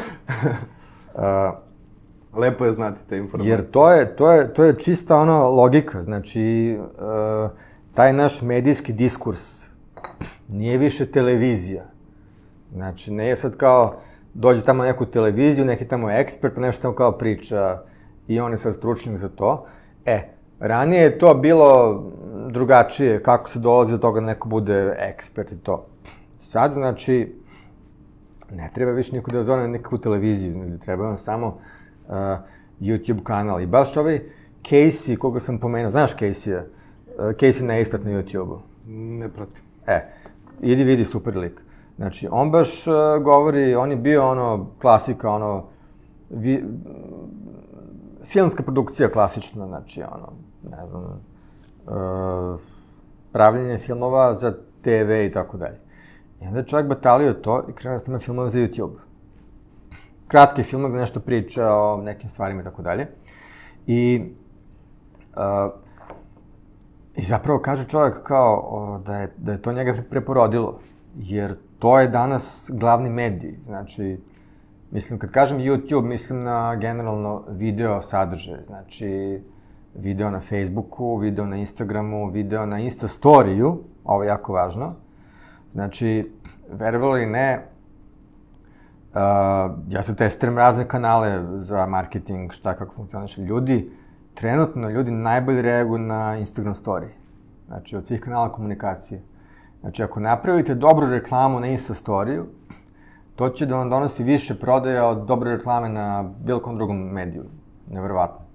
[SPEAKER 3] Uh, Lepo je znati te informacije.
[SPEAKER 1] Jer to je, to je, to je čista ono logika. Znači, uh, taj naš medijski diskurs nije više televizija. Znači, ne je sad kao, dođe tamo na neku televiziju, neki tamo ekspert, nešto tamo kao priča i on je sad stručnjak za to. E, Ranije je to bilo drugačije, kako se dolazi do toga da neko bude ekspert i to. Sad, znači, ne treba više niko da zove nekakvu televiziju, ne treba vam samo uh, YouTube kanal. I baš ovaj Casey, koga sam pomenuo, znaš Casey-a? Casey Neistat na YouTube-u.
[SPEAKER 3] Ne pratim.
[SPEAKER 1] E, idi vidi super lik. Znači, on baš uh, govori, on je bio ono, klasika, ono, vi, filmska produkcija klasična, znači, ono, ne znam, uh, pravljenje filmova za TV i tako dalje. I onda je čovjek batalio to i krenuo da snima filmove za YouTube. Kratki film gde nešto priča o nekim stvarima i tako dalje. I, uh, I zapravo kaže čovjek kao o, da, je, da je to njega preporodilo, jer to je danas glavni medij. Znači, mislim, kad kažem YouTube, mislim na generalno video sadržaj. Znači, video na Facebooku, video na Instagramu, video na Insta storiju, ovo je jako važno. Znači, verovali ne, uh, ja se testiram razne kanale za marketing, šta kako funkcioniše. Ljudi, trenutno ljudi najbolje reaguju na Instagram story. Znači, od svih kanala komunikacije. Znači, ako napravite dobru reklamu na Insta storiju, to će da vam donosi više prodaja od dobre reklame na bilo kom drugom mediju. Neverovatno.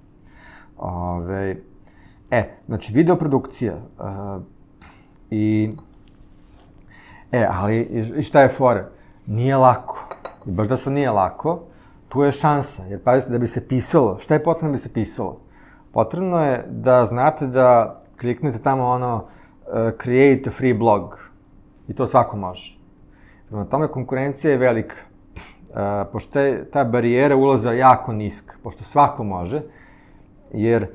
[SPEAKER 1] Ove, e, znači, videoprodukcija. Uh, I... E, ali, i šta je fora? Nije lako. I baš da to nije lako, tu je šansa. Jer, pazite, da bi se pisalo, šta je potrebno da bi se pisalo? Potrebno je da znate da kliknete tamo ono create a free blog. I to svako može. Prema tome, konkurencija je velika. Uh, pošto je ta barijera ulaza jako niska, pošto svako može, jer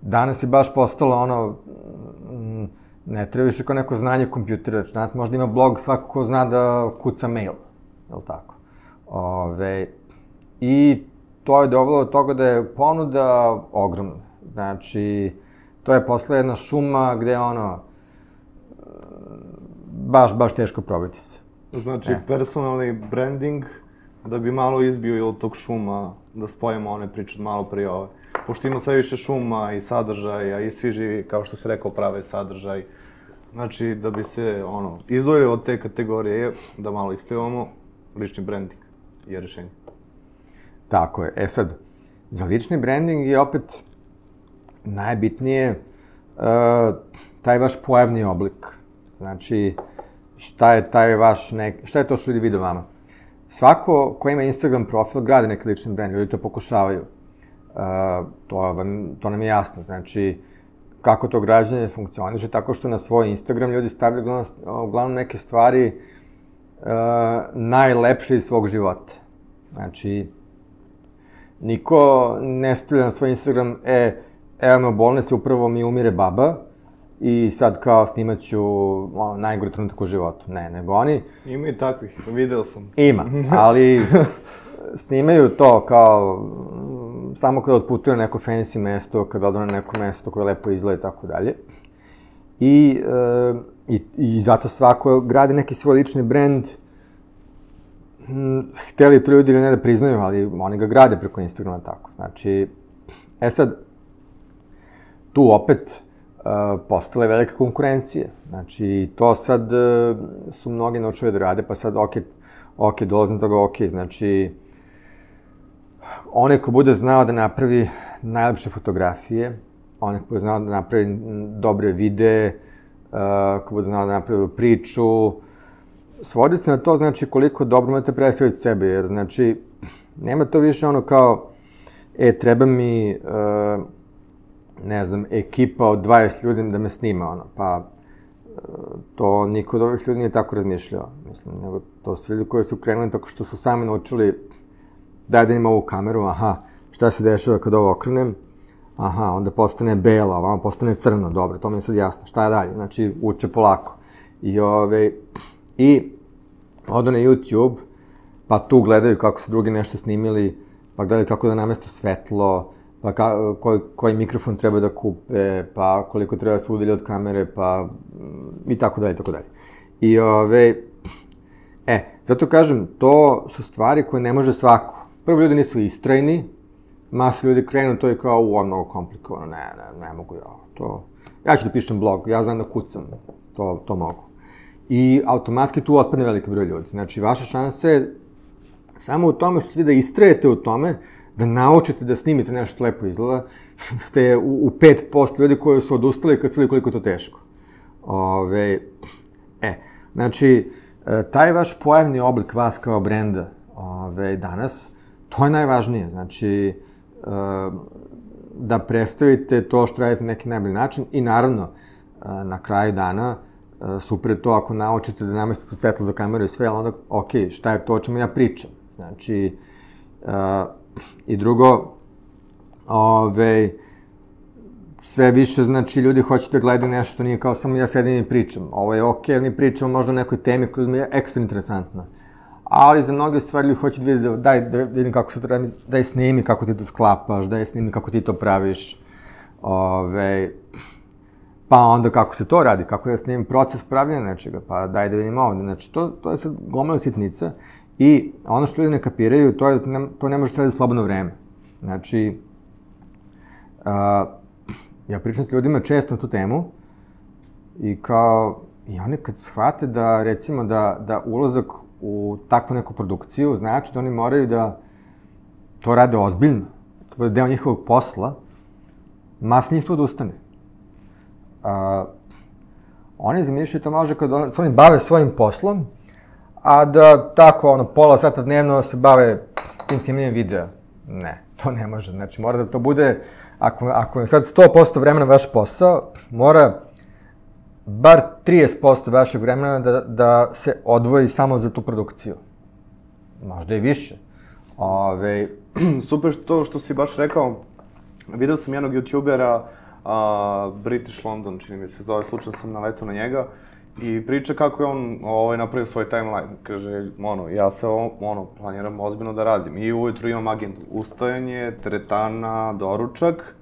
[SPEAKER 1] danas je baš postalo ono, mm, ne treba više kao neko znanje kompjutera, danas možda ima blog svako ko zna da kuca mail, je li tako? Ove, I to je dovelo do toga da je ponuda ogromna. Znači, to je posle jedna šuma gde ono, baš, baš teško probiti se.
[SPEAKER 3] Znači,
[SPEAKER 1] E.
[SPEAKER 3] personalni branding, da bi malo izbio od tog šuma, da spojimo one priče od malo prije ove. Pošto ima sve više šuma i sadržaja i svi živi, kao što si rekao, prave sadržaj. Znači, da bi se, ono, izdvojili od te kategorije, da malo isplivamo, lični branding je rešenje.
[SPEAKER 1] Tako je. E sad, za lični branding je opet najbitnije uh, taj vaš pojavni oblik. Znači, šta je taj vaš nek, šta je to što ljudi vide vama? Svako ko ima Instagram profil gradi neki lični brand, ljudi to pokušavaju. Uh, to, vam, to nam je jasno. Znači, kako to građanje funkcioniše, tako što na svoj Instagram ljudi stavljaju uglavnom, uglavnom neke stvari uh, najlepše iz svog života. Znači, niko ne stavlja na svoj Instagram, e, evo me u bolnici, upravo mi umire baba, i sad kao snimat ću ono, najgore trenutak u životu. Ne, nego oni
[SPEAKER 3] Ima i takvih, video sam.
[SPEAKER 1] ima, ali snimaju to kao samo kada otputuju na neko fancy mesto, kada odu na neko mesto koje lepo izgleda i tako dalje. I, e, i, I zato svako gradi neki svoj lični brend, Mm, hteli to ljudi ili ne da priznaju, ali oni ga grade preko Instagrama tako. Znači, e sad, tu opet uh, postale velike konkurencije. Znači, to sad uh, su mnogi naučili da rade, pa sad, ok, ok, dolazim do toga, ok, znači, onaj ko bude znao da napravi najlepše fotografije, onaj ko bude znao da napravi dobre videe, uh, ko bude znao da napravi priču, svodi se na to, znači, koliko dobro imate predstaviti sebe, jer, znači, nema to više ono kao, e, treba mi, e, ne znam, ekipa od 20 ljudi da me snima, ono, pa, e, to niko od ovih ljudi nije tako razmišljao, mislim, nego to su ljudi koji su krenuli tako što su sami naučili, daj da ima ovu kameru, aha, šta se dešava kad ovo okrenem, aha, onda postane bela, ovamo postane crno, dobro, to mi je sad jasno, šta je dalje, znači, uče polako. I, ove, I odu na YouTube, pa tu gledaju kako su drugi nešto snimili, pa gledaju kako da nameste svetlo, pa ka, koji, koji mikrofon treba da kupe, pa koliko treba da se udalje od kamere, pa mm, i tako dalje, tako dalje. I ove, e, zato kažem, to su stvari koje ne može svako. Prvo, ljudi nisu istrajni, masa ljudi krenu, to je kao, u, mnogo komplikovano, ne, ne, ne mogu ja, to... Ja ću da pišem blog, ja znam da kucam, to, to mogu i automatski tu otpadne veliki broj ljudi. Znači, vaša šansa je samo u tome što vi da istrajete u tome, da naučite da snimite nešto lepo izgleda, ste u, u 5% ljudi koji su odustali kad su koliko je to teško. Ove, e, znači, e, taj vaš pojavni oblik vas kao brenda ove, danas, to je najvažnije. Znači, e, da predstavite to što radite na neki najbolji način i naravno, na kraju dana, super je to ako naučite da namestite svetlo za kameru i sve, ali onda, ok, šta je to o čemu ja pričam? Znači, i drugo, ove, sve više, znači, ljudi hoće da gledaju nešto što nije kao samo ja sedim i pričam. Ovo je okej, okay, mi pričamo možda o nekoj temi koja je ekstra interesantna. Ali za mnoge stvari ljudi hoće da vidi, da, daj, da vidim kako se to radi, daj snimi kako ti to sklapaš, daj snimi kako ti to praviš. Ove, pa onda kako se to radi, kako ja snimim proces pravljanja nečega, pa daj da vidim ovde. Znači, to, to je sad gomila sitnica. I ono što ljudi ne kapiraju, to je da to ne može trajati slobodno vreme. Znači, a, ja pričam s ljudima često na tu temu i kao, i oni kad shvate da, recimo, da, da ulazak u takvu neku produkciju znači da oni moraju da to rade ozbiljno, to bude deo njihovog posla, mas njih tu odustane. A, oni zamišljaju to može kad on, oni bave svojim poslom, a da tako, ono, pola sata dnevno se bave tim snimanjem videa. Ne, to ne može. Znači, mora da to bude, ako, ako je sad 100% vremena vaš posao, mora bar 30% vašeg vremena da, da se odvoji samo za tu produkciju. Možda i više. Ove...
[SPEAKER 3] Super što, što si baš rekao, video sam jednog youtubera, uh, British London, čini mi se, zove, slučajno sam naletao na njega, I priča kako je on ovaj, napravio svoj timeline. Kaže, ono, ja se ono, planiram ozbiljno da radim. I ujutru imam agendu. Ustajanje, teretana, doručak.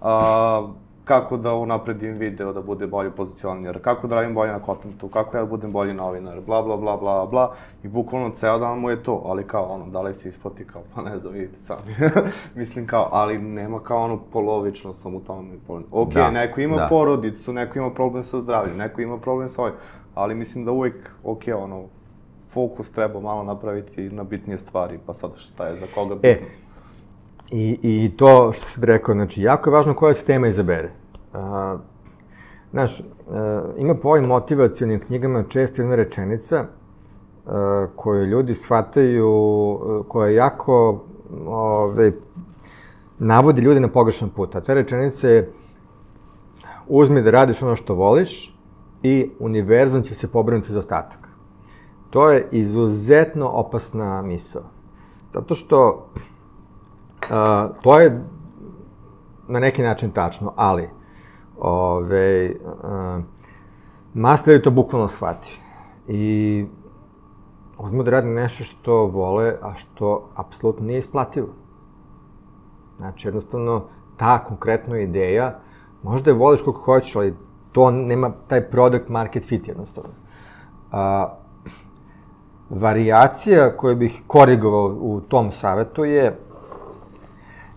[SPEAKER 3] A, kako da unapredim video da bude bolji pozicionier, kako da radim bolje na kontentu, kako ja da budem bolji novinar, bla, bla, bla, bla, bla. I bukvalno ceo dan mu je to, ali kao ono, da li se isplati, kao, pa ne znam, vidite sami. Mislim kao, ali nema kao ono, polovično sam u tome. Ok, da, neko ima da. porodicu, neko ima problem sa zdravljem, neko ima problem sa ovim, ali mislim da uvek, ok, ono, fokus treba malo napraviti na bitnije stvari, pa sad šta je za koga e, bitno. E,
[SPEAKER 1] I, I to što si rekao, znači, jako je važno koja se tema izabere. A, znaš, a, ima po ovim motivacijalnim knjigama često jedna rečenica a, koju ljudi shvataju, a, koja je jako ove, navodi ljudi na pogrešan put. A ta rečenica je uzmi da radiš ono što voliš i univerzum će se pobrinuti za ostatak. To je izuzetno opasna misao. Zato što A, to je na neki način tačno, ali ove, a, masteri to bukvalno shvati. I uzmu da radi nešto što vole, a što apsolutno nije isplativo. Znači, jednostavno, ta konkretna ideja, možda je voliš koliko hoćeš, ali to nema taj product market fit jednostavno. A, variacija koju bih korigovao u tom savetu je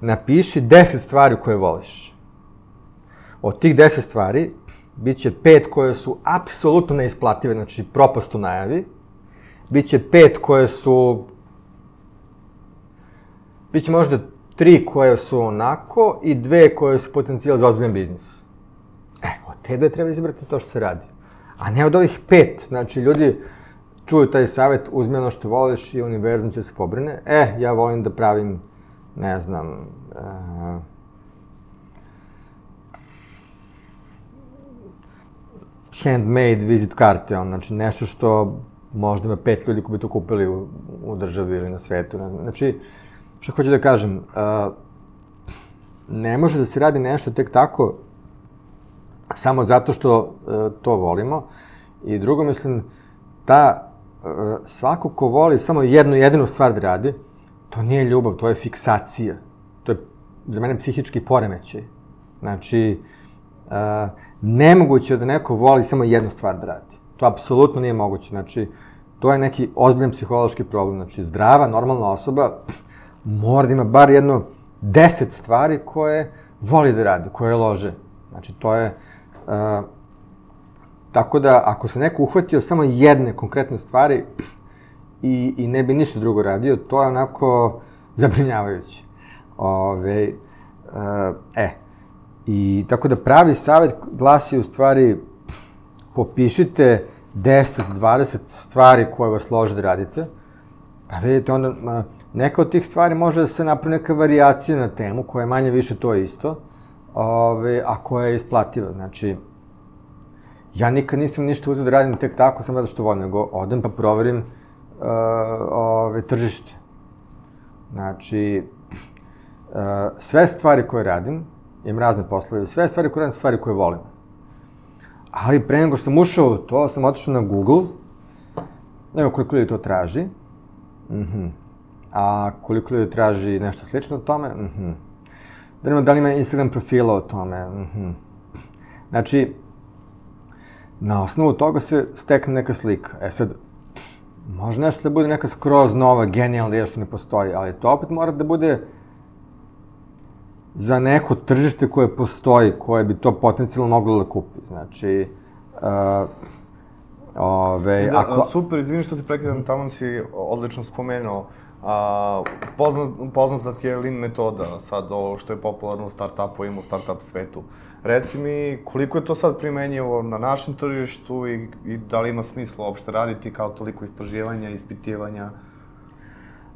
[SPEAKER 1] napiši 10 stvari koje voliš. Od tih 10 stvari, bit će 5 koje su apsolutno neisplative, znači propast u najavi, bit će 5 koje su, bit će možda 3 koje su onako i dve koje su potencijal za ozbiljan biznis. E, od te dve treba izabrati to što se radi. A ne od ovih pet. Znači, ljudi čuju taj savjet, uzmi ono što voliš i univerzum će se pobrine. E, ja volim da pravim ne znam, uh, handmade visit karte, on, znači nešto što možda ima pet ljudi koji bi to kupili u, u državi ili na svetu. Ne znam. Znači, što hoću da kažem, uh, ne može da se radi nešto tek tako samo zato što uh, to volimo. I drugo, mislim, ta, uh, svako ko voli samo jednu jedinu stvar da radi, to nije ljubav, to je fiksacija. To je za mene psihički poremećaj. Znači, uh, nemoguće da neko voli samo jednu stvar da radi. To apsolutno nije moguće. Znači, to je neki ozbiljan psihološki problem. Znači, zdrava, normalna osoba mora da ima bar jedno deset stvari koje voli da radi, koje lože. Znači, to je... Uh, tako da, ako se neko uhvatio samo jedne konkretne stvari, i, i ne bi ništa drugo radio, to je onako zabrinjavajuće. Ove, uh, e, i tako da pravi savjet glasi u stvari popišite 10, 20 stvari koje vas lože da radite, pa vidite onda, neka od tih stvari može da se napravi neka variacija na temu koja je manje više to isto, ove, a koja je isplativa. Znači, ja nikad nisam ništa uzeo da radim tek tako, samo zato što volim, nego odem pa proverim ove, tržište. Znači, uh, sve stvari koje radim, imam razne poslove, sve stvari koje radim stvari koje volim. Ali pre nego što sam ušao u to, sam otišao na Google, nema koliko ljudi to traži, mm -hmm. a koliko ljudi traži nešto slično tome, mm -hmm. da nema da li ima Instagram profila o tome, mm -hmm. Znači, na osnovu toga se stekne neka slika. E sad, može nešto da bude neka skroz nova, genijalna ideja što ne postoji, ali to opet mora da bude za neko tržište koje postoji, koje bi to potencijalno moglo da kupi. Znači, uh, ove,
[SPEAKER 3] da,
[SPEAKER 1] ako...
[SPEAKER 3] Super, izvini što ti prekidam, tamo si odlično spomenuo. A, poznat, poznata ti je Lean metoda, sad ovo što je popularno u start-upu, u start-up svetu. Reci mi, koliko je to sad primenjivo na našem tržištu i, i da li ima smisla uopšte raditi kao toliko istraživanja, ispitivanja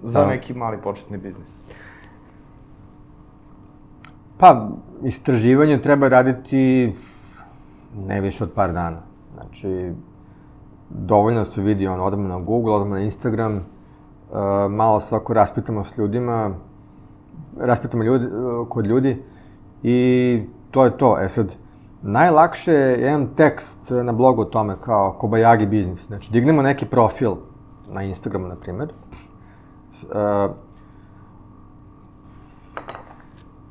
[SPEAKER 3] za da. neki mali početni biznis?
[SPEAKER 1] Pa, istraživanje treba raditi ne više od par dana. Znači, dovoljno se vidi, on, odemo na Google, odemo na Instagram, uh, malo svako raspitamo s ljudima, raspitamo ljudi, kod ljudi i to je to. E sad, najlakše je jedan tekst na blogu o tome kao Kobayagi biznis. Znači, dignemo neki profil na Instagramu, na primer. Uh,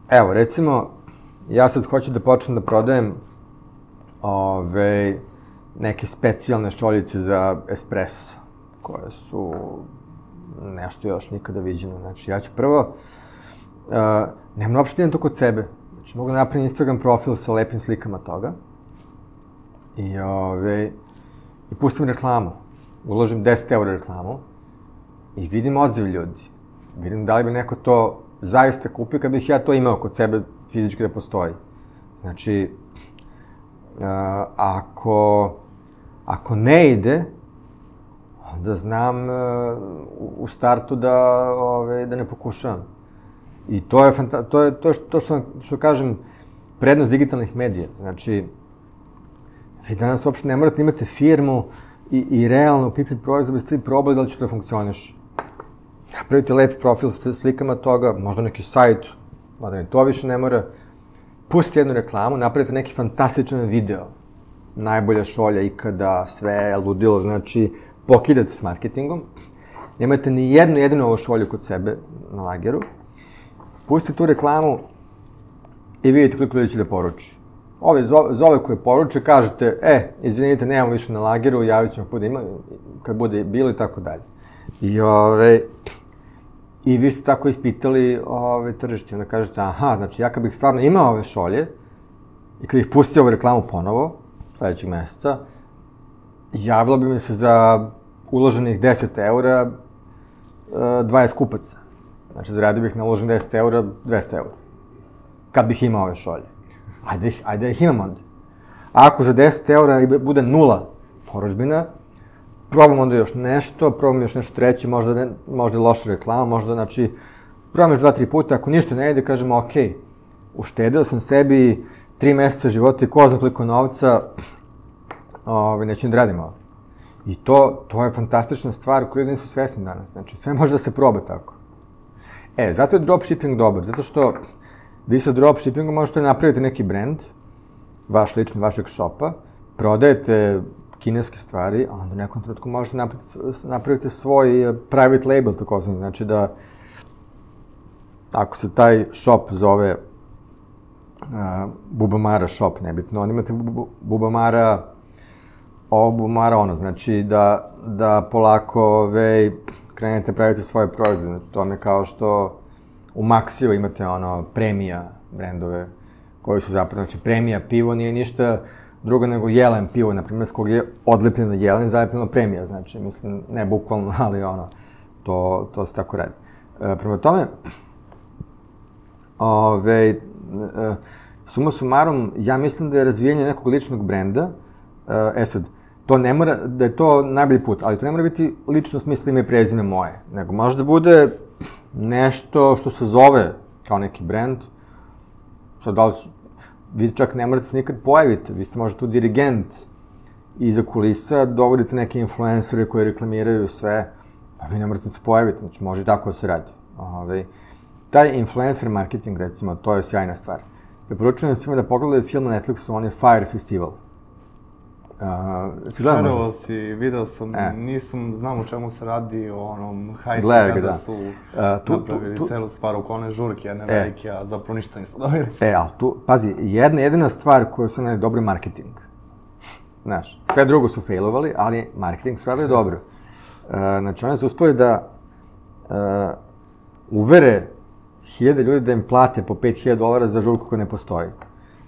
[SPEAKER 1] evo, recimo, ja sad hoću da počnem da prodajem ove, neke specijalne šoljice za espresso, koje su nešto još nikada viđeno. Znači, ja ću prvo, uh, nemam uopšte to kod sebe, Znači, mogu napraviti Instagram profil sa lepim slikama toga. I, ove, i pustim reklamu. Uložim 10 eura reklamu i vidim odziv ljudi. Vidim da li bi neko to zaista kupio kad bih ja to imao kod sebe fizički da postoji. Znači, uh, ako, ako ne ide, onda znam uh, u startu da, ove, da ne pokušavam. I to je, fanta to, je to, što, što, što kažem, prednost digitalnih medija. Znači, vi danas uopšte ne morate imate firmu i, i realno upipiti proizvod da ste vi probali da li će to da funkcioniš. Napravite lep profil sa slikama toga, možda neki sajt, mada ne to više ne mora. Pustite jednu reklamu, napravite neki fantastičan video. Najbolja šolja ikada, sve ludilo, znači pokidate s marketingom. Nemate ni jednu jedinu ovu šolju kod sebe na lageru pustite tu reklamu i vidite koliko ljudi će da poruči. Ove zove, zove koje poruče, kažete, e, izvinite, nemamo više na lageru, javit ćemo kad, ima, kad bude bilo i tako dalje. I, ove, I vi ste tako ispitali ove, tržište, onda kažete, aha, znači ja kad bih stvarno imao ove šolje, i kad bih pustio ovu reklamu ponovo, sledećeg meseca, javilo bi mi se za uloženih 10 eura 20 kupaca. Znači, zaradio bih na uložen 10 eura, 200 eura. Kad bih imao ove šolje. Ajde, ih, ajde ih imam onda. A ako za 10 eura bude nula porožbina, probam onda još nešto, probam još nešto treće, možda, ne, možda je loša reklama, možda, znači, probam još dva, tri puta, ako ništa ne ide, kažem, ok, uštedeo sam sebi tri meseca života i ko zna koliko novca, ovaj, neću da radim ovo. I to, to je fantastična stvar koju nisu svesni danas. Znači, sve može da se proba tako. E, zato je dropshipping dobar, zato što vi sa dropshippingom možete napraviti neki brand, vaš lični, vašeg shopa, prodajete kineske stvari, a onda u nekom trenutku možete napraviti, napraviti svoj eh, private label, tako znam, znači da ako se taj shop zove uh, Bubamara shop, nebitno, on imate Bubamara ovo Bubamara ono, znači da, da polako ove, krenete praviti svoje proizvode. Znači, to je kao što u Maxio imate ono premija brendove koji su zapravo, znači premija pivo nije ništa drugo nego jelen pivo, na primjer, s kog je odlepljeno jelen, zalepljeno premija, znači, mislim, ne bukvalno, ali ono, to, to se tako radi. E, prema tome, Ove, e, suma sumarum, ja mislim da je razvijenje nekog ličnog brenda, e, e sad, to ne mora, da je to najbolji put, ali to ne mora biti lično u smislu ime i prezime moje, nego može da bude nešto što se zove kao neki brend, sad da li, vi čak ne morate se nikad pojaviti, vi ste možda tu dirigent iza kulisa, dovodite neke influencere koji reklamiraju sve, pa vi ne morate se pojaviti, znači može i tako da se radi. Ove, taj influencer marketing, recimo, to je sjajna stvar. Preporučujem svima da pogledaju film na Netflixu, on je Fire Festival.
[SPEAKER 3] Uh, si gledao možda? si, video sam, e. nisam, znam o čemu se radi, o onom hajci kada da. su uh, tu, napravili tu, tu, celu stvar oko one žurke, jedne e. velike, a zapravo ništa nisu dobili.
[SPEAKER 1] E, ali tu, pazi, jedna jedina stvar koju su ne dobri marketing. Znaš, sve drugo su failovali, ali marketing su radili dobro. Uh, znači, oni su uspeli da uh, uvere hiljade ljudi da im plate po 5000 dolara za žurku koja ne postoji.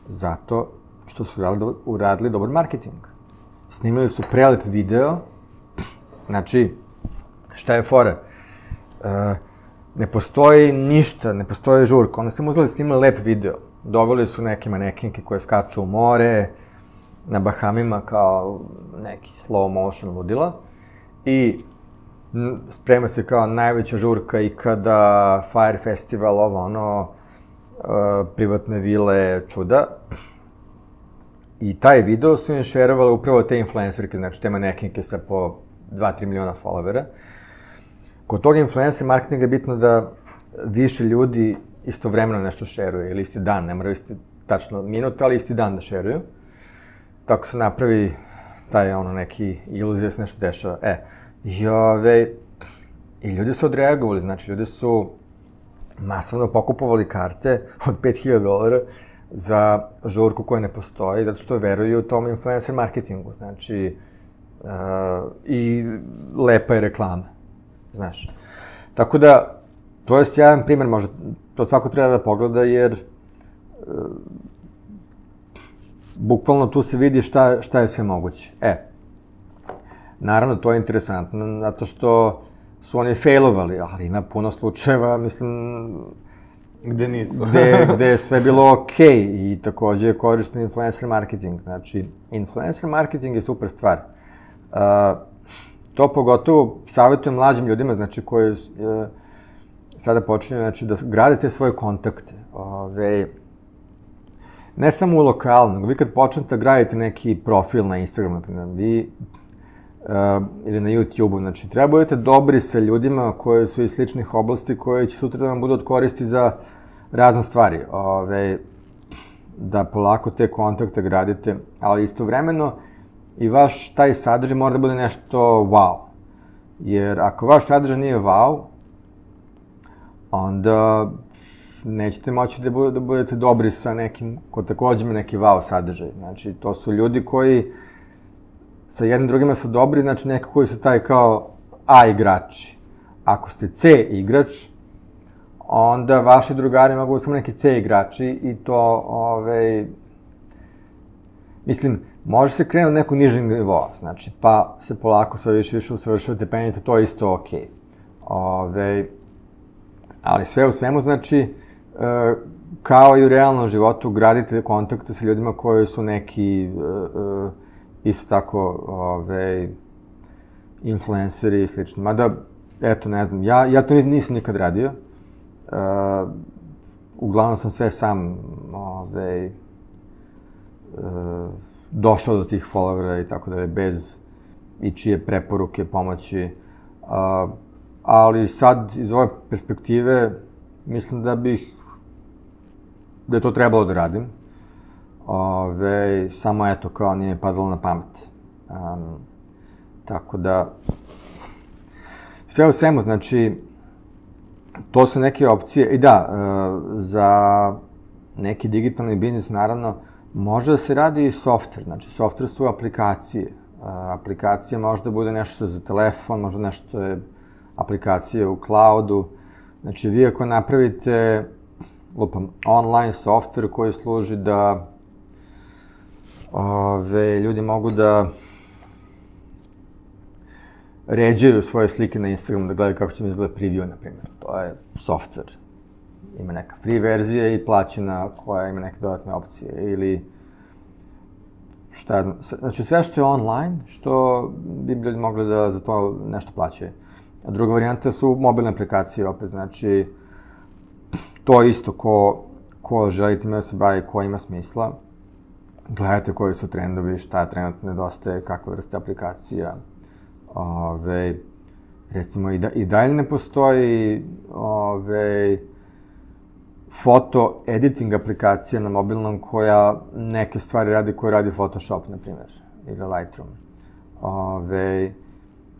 [SPEAKER 1] Zato što su uradili, uradili dobar marketing. Snimili su prelep video, znači, šta je fora? E, ne postoji ništa, ne postoji žurka, onda su uzeli snimali lep video. Doveli su neke manekinke koje skaču u more, na Bahamima kao neki slow motion ludila. I sprema se kao najveća žurka ikada, Fire Festival, ovo ono, uh, privatne vile, čuda. I taj video su im šerovali upravo te influencerke, znači te manekinke sa po 2-3 miliona followera. Kod tog influencer marketinga je bitno da više ljudi istovremeno nešto šeruje, ili isti dan, ne moraju isti tačno minut, ali isti dan da šeruju. Tako se napravi taj ono neki iluzija se nešto dešava. E, I, ove, I ljudi su odreagovali, znači ljudi su masovno pokupovali karte od 5000 dolara za žurku koja ne postoji, zato što veruju u tom influencer marketingu, znači, uh, i lepa je reklama, znaš. Tako da, to je sjajan primer, možda to svako treba da pogleda, jer uh, bukvalno tu se vidi šta, šta je sve moguće. E, Naravno, to je interesantno, zato što su oni failovali, ali ima puno slučajeva, mislim,
[SPEAKER 3] Gde nisu.
[SPEAKER 1] gde, gde je sve bilo okej okay. i takođe je korišten influencer marketing. Znači, influencer marketing je super stvar. Uh, to pogotovo savjetujem mlađim ljudima, znači, koji uh, sada počinju, znači, da gradite svoje kontakte. Ove, ne samo u lokalu, nego vi kad počnete da gradite neki profil na Instagramu, vi uh, ili na YouTube-u. Znači, treba budete dobri sa ljudima koji su iz sličnih oblasti, koji će sutra da vam budu od koristi za razne stvari. Ove, da polako te kontakte gradite, ali istovremeno i vaš taj sadržaj mora da bude nešto wow. Jer ako vaš sadržaj nije wow, onda nećete moći da, da budete dobri sa nekim ko takođe ima neki wow sadržaj. Znači, to su ljudi koji sa jednim drugima su dobri, znači neko koji su taj kao A igrači. Ako ste C igrač, onda vaši drugari mogu samo neki C igrači i to, ovaj, mislim, može se krenuti neku niži nivo, znači, pa se polako sve više više usavršavate, penjete, to je isto okej. Okay. Ove, ali sve u svemu, znači, e, kao i u realnom životu, gradite kontakte sa ljudima koji su neki e, e, isto tako, ove, influenceri i slično. Mada, eto, ne znam, ja, ja to nisam nikad radio. Uh, uglavnom sam sve sam, ove, uh, došao do tih followera i tako dalje, bez ičije preporuke, pomoći. Uh, ali sad, iz ove perspektive, mislim da bih, da je to trebalo da radim Ove, samo eto, kao nije padalo na pamet. Um, tako da, sve u svemu, znači, to su neke opcije. I da, uh, za neki digitalni biznis, naravno, može da se radi i software. Znači, software su aplikacije. Uh, aplikacija može da bude nešto za telefon, možda nešto je aplikacije u cloudu. Znači, vi ako napravite lupam, online software koji služi da ove, ljudi mogu da ređaju svoje slike na Instagramu, da gledaju kako će mi izgleda preview, na primjer. To je software. ima neka free verzija i plaćena koja ima neke dodatne opcije ili šta je, znači sve što je online, što bi ljudi mogli da za to nešto plaćaju. A druga varijanta su mobilne aplikacije opet, znači to isto ko, ko želi time da se bavi, ko ima smisla, gledajte koji su trendovi, šta trenutno nedostaje, kakve vrste aplikacija. Ove, recimo, i, da, i dalje ne postoji ove, foto editing aplikacija na mobilnom koja neke stvari radi koje radi Photoshop, na primjer, ili Lightroom. Ove,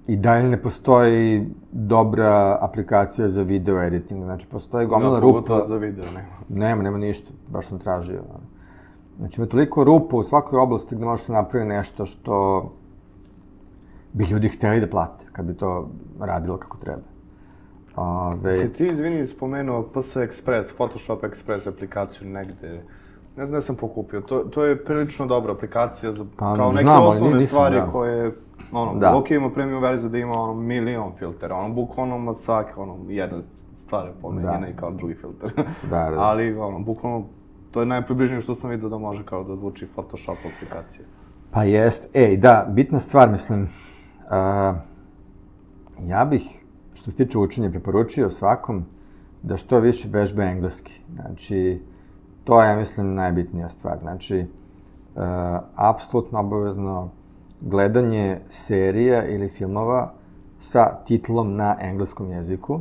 [SPEAKER 1] I dalje ne postoji dobra aplikacija za video editing, znači postoji gomila rupa.
[SPEAKER 3] za video nema.
[SPEAKER 1] Nema, nema ništa, baš sam tražio. Znači ima toliko rupa u svakoj oblasti gde može se napravi nešto što bi ljudi hteli da plate, kad bi to radilo kako treba.
[SPEAKER 3] Ove... Si ti, izvini, spomenuo PS Express, Photoshop Express aplikaciju negde, ne znam da sam pokupio, to, to je prilično dobra aplikacija za, pa, kao neke znam, osnovne nisam, stvari da. koje, ono, da. ok ima premium verziju da ima ono milion filtera, ono, bukvalno svake, ono, jedna stvar je pomenjena da. i kao drugi filter. da, da. Ali, ono, bukvalno, to je najpribližnije što sam vidio da može kao da zvuči Photoshop aplikacija.
[SPEAKER 1] Pa jest, ej, da, bitna stvar, mislim, uh, ja bih što se tiče učenja, preporučio svakom da što više vežba engleski. Znači, to je, mislim, najbitnija stvar. Znači, e, apsolutno obavezno gledanje serija ili filmova sa titlom na engleskom jeziku.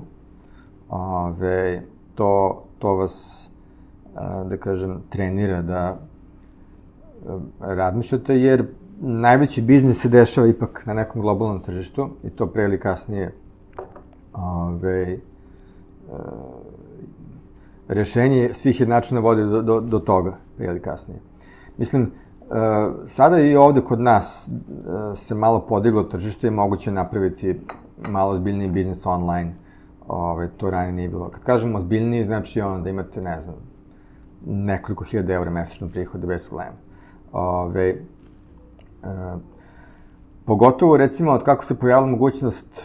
[SPEAKER 1] Ove, to, to vas, da kažem, trenira da razmišljate, jer najveći biznis se dešava ipak na nekom globalnom tržištu i to pre ili kasnije ove, e, rešenje svih jednačina vodi do, do, do toga, prije ili kasnije. Mislim, e, sada i ovde kod nas e, se malo podiglo tržište i moguće napraviti malo zbiljniji biznis online. Ove, to ranije nije bilo. Kad kažemo zbiljniji, znači ono da imate, ne znam, nekoliko hiljada eura mesečno prihode bez problema. Ove, e, pogotovo, recimo, od kako se pojavila mogućnost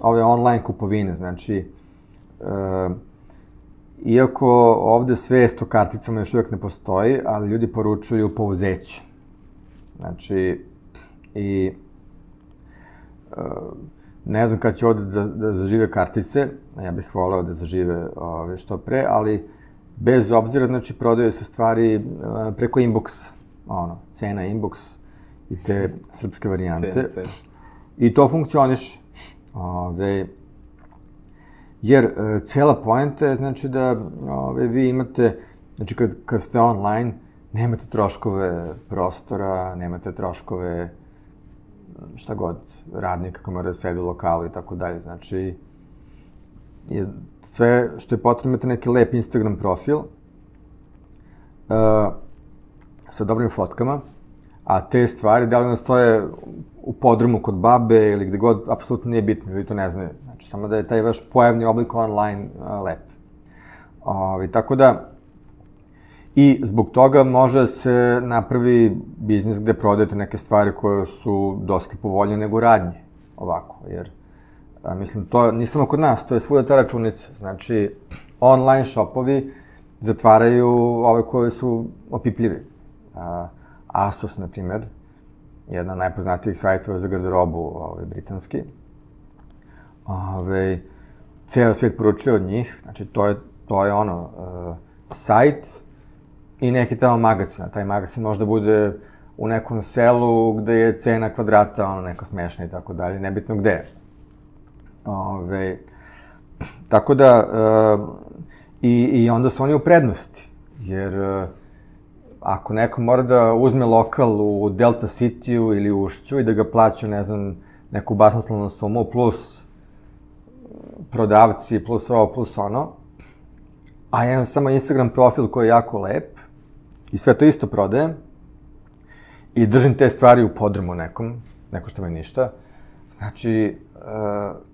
[SPEAKER 1] ove online kupovine, znači, e, iako ovde svest o karticama još uvek ne postoji, ali ljudi poručuju po uzeću. Znači, i e, ne znam kada će ovde da, da zažive kartice, ja bih voleo da zažive ove, što pre, ali bez obzira, znači, prodaju se stvari e, preko inboxa, ono, cena inbox i te srpske varijante. Cena, cena. I to funkcioniše. Ove, jer e, cela poenta je znači da ove, vi imate, znači kad, kad ste online, nemate troškove prostora, nemate troškove šta god, radnika koji mora da sedi u lokalu i tako dalje. Znači, je sve što je potrebno imate neki lep Instagram profil uh, sa dobrim fotkama, a te stvari, da li nas stoje u podrumu kod babe ili gde god, apsolutno nije bitno, ljudi to ne znaju. Znači, samo da je taj vaš pojavni oblik online a, lep. Ovi, tako da, i zbog toga može se napravi biznis gde prodajete neke stvari koje su dosta povoljnije nego radnje, ovako, jer a, mislim, to nije samo kod nas, to je svuda ta računica. Znači, online shopovi zatvaraju ove koje su opipljivi. A, Asos, na primer, jedna od najpoznatijih sajtova za garderobu ovaj, britanski. Ove, ceo svijet poručuje od njih, znači to je, to je ono, uh, sajt i neki tamo magazin. Taj magazin možda bude u nekom selu gde je cena kvadrata ono neka smešna i tako dalje, nebitno gde. Ove, tako da, uh, i, i onda su oni u prednosti, jer uh, ako neko mora da uzme lokal u Delta City-u ili Ušću i da ga plaća, ne znam, neku basnoslovnu sumu plus prodavci, plus ovo, plus ono, a jedan samo Instagram profil koji je jako lep i sve to isto prodajem i držim te stvari u podrumu nekom, neko što me ništa, znači, uh,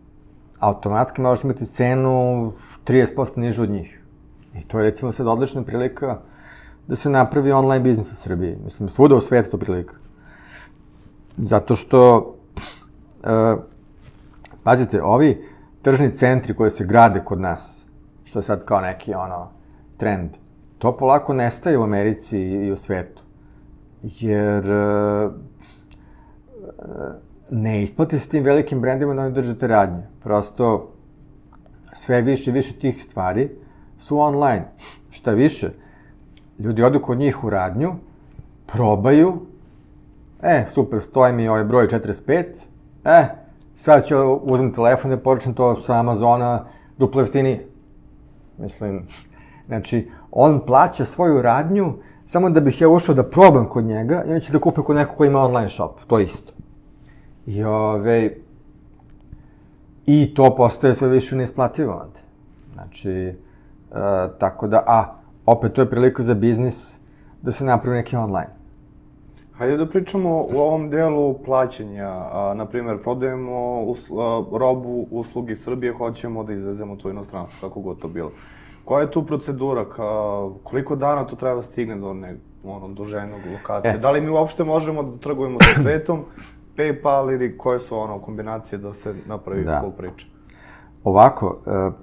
[SPEAKER 1] automatski možete imati cenu 30% nižu od njih. I to je recimo sad odlična prilika da se napravi online biznis u Srbiji. Mislim, svuda u svetu to prilika. Zato što, e, pazite, ovi tržni centri koji se grade kod nas, što je sad kao neki ono trend, to polako nestaje u Americi i u svetu. Jer e, ne isplati s tim velikim brendima da oni držate radnje. Prosto sve više i više tih stvari su online. Šta više, ljudi odu kod njih u radnju, probaju, e, super, stoji mi ovaj broj 45, e, sad ću uzem telefon da poručim to sa Amazona duplo jeftinije. Mislim, znači, on plaća svoju radnju samo da bih ja ušao da probam kod njega i on će da kupe kod nekog ko ima online shop, to isto. I ove, i to postaje sve više neisplativo onda. Znači, e, tako da, a, opet to je prilika za biznis da se napravi neki online.
[SPEAKER 3] Hajde da pričamo u ovom delu plaćanja. A, na primjer, prodajemo a, robu, uslugi Srbije, hoćemo da izvezemo to inostranstvo, kako god to bilo. Koja je tu procedura? Ka, koliko dana to treba da stigne do ne, ono, do ženog lokacije? E. Da li mi uopšte možemo da trgujemo sa svetom, PayPal ili koje su ono kombinacije da se napravi da. full priča?
[SPEAKER 1] Ovako, uh,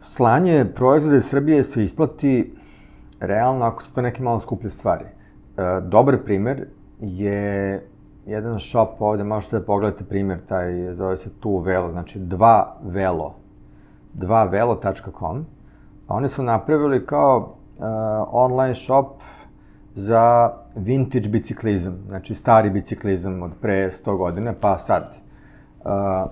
[SPEAKER 1] slanje proizvode Srbije se isplati realno ako su to neke malo skuplje stvari. E, dobar primer je jedan shop ovde, možete da pogledate primer, taj zove se Tu Velo, znači dva velo, dvavelo.com, a oni su napravili kao uh, online shop za vintage biciklizam, znači stari biciklizam od pre 100 godina, pa sad. Uh,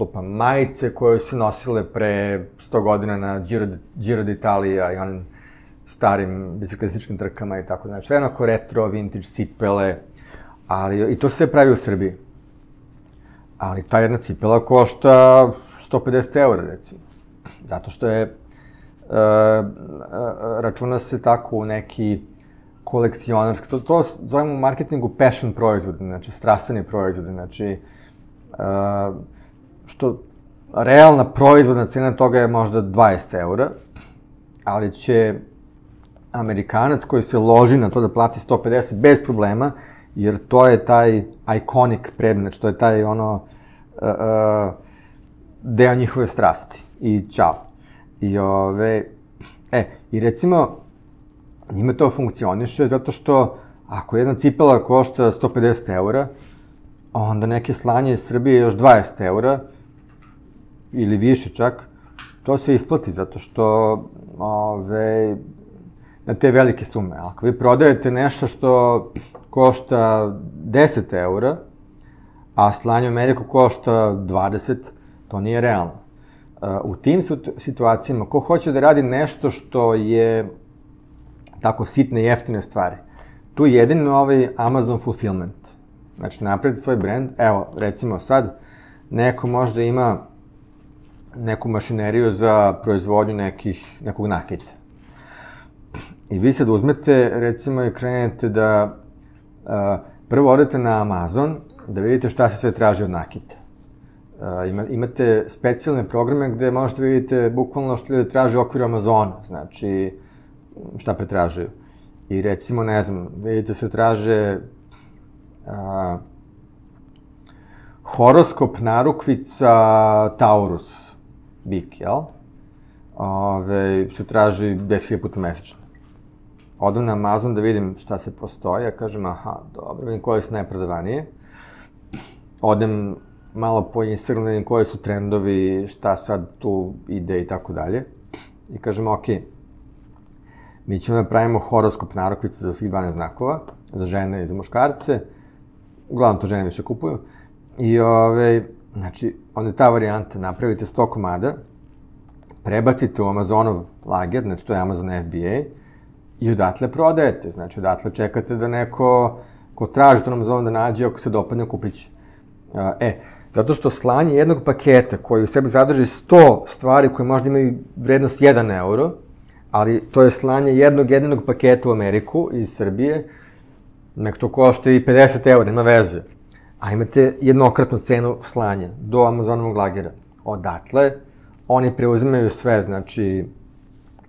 [SPEAKER 1] lupa, majice koje su nosile pre 100 godina na Giro, Giro d'Italia i onim starim biciklističkim trkama i tako, znači sve onako retro, vintage, cipele, ali i to se pravi u Srbiji. Ali ta jedna cipela košta 150 eura, recimo. Zato što je, e, računa se tako u neki kolekcionarski, to, to zovemo u marketingu passion proizvod, znači strastveni proizvod, znači e, što realna proizvodna cena toga je možda 20 eura, ali će Amerikanac koji se loži na to da plati 150 bez problema, jer to je taj iconic predmet, znači to je taj ono uh, uh, deo njihove strasti. I čao. I ove, e, i recimo, njima to funkcioniše zato što ako jedna cipela košta 150 eura, onda neke slanje iz Srbije još 20 eura, ili više čak, to se isplati zato što ove, na te velike sume. Ako vi prodajete nešto što košta 10 eura, a slanje u Ameriku košta 20, to nije realno. Uh, u tim situacijama, ko hoće da radi nešto što je tako sitne jeftine stvari, tu je jedino ovaj Amazon Fulfillment. Znači, napravite svoj brand, evo, recimo sad, neko možda ima neku mašineriju za proizvodnju nekih, nekog nakita. I vi sad uzmete, recimo, i krenete da a, prvo odete na Amazon, da vidite šta se sve traži od nakita. Ima, imate specijalne programe gde možete vidite bukvalno što ljudi traže u okviru Amazona, znači šta pretražuju. I recimo, ne znam, vidite se traže a, horoskop narukvica Taurus, bik, jel? Ove, se traži 10.000 puta mesečno odem na Amazon da vidim šta se postoji, ja kažem, aha, dobro, vidim koje su najprodavanije. Odem malo po Instagramu da vidim koje su trendovi, šta sad tu ide i tako dalje. I kažem, ok, mi ćemo da pravimo horoskop narokvice za svih 12 znakova, za žene i za muškarce. Uglavnom to žene više kupuju. I ove, znači, onda je ta varijanta, napravite 100 komada, prebacite u Amazonov lager, znači to je Amazon FBA, i odatle prodajete. Znači, odatle čekate da neko ko traži to nam zove da nađe, ako se dopadne, kupit će. E, zato što slanje jednog paketa koji u sebi zadrži 100 stvari koje možda imaju vrednost 1 euro, ali to je slanje jednog jedinog paketa u Ameriku iz Srbije, nek to košta i 50 eura, nema veze. A imate jednokratnu cenu slanja do Amazonovog lagera. Odatle oni preuzimaju sve, znači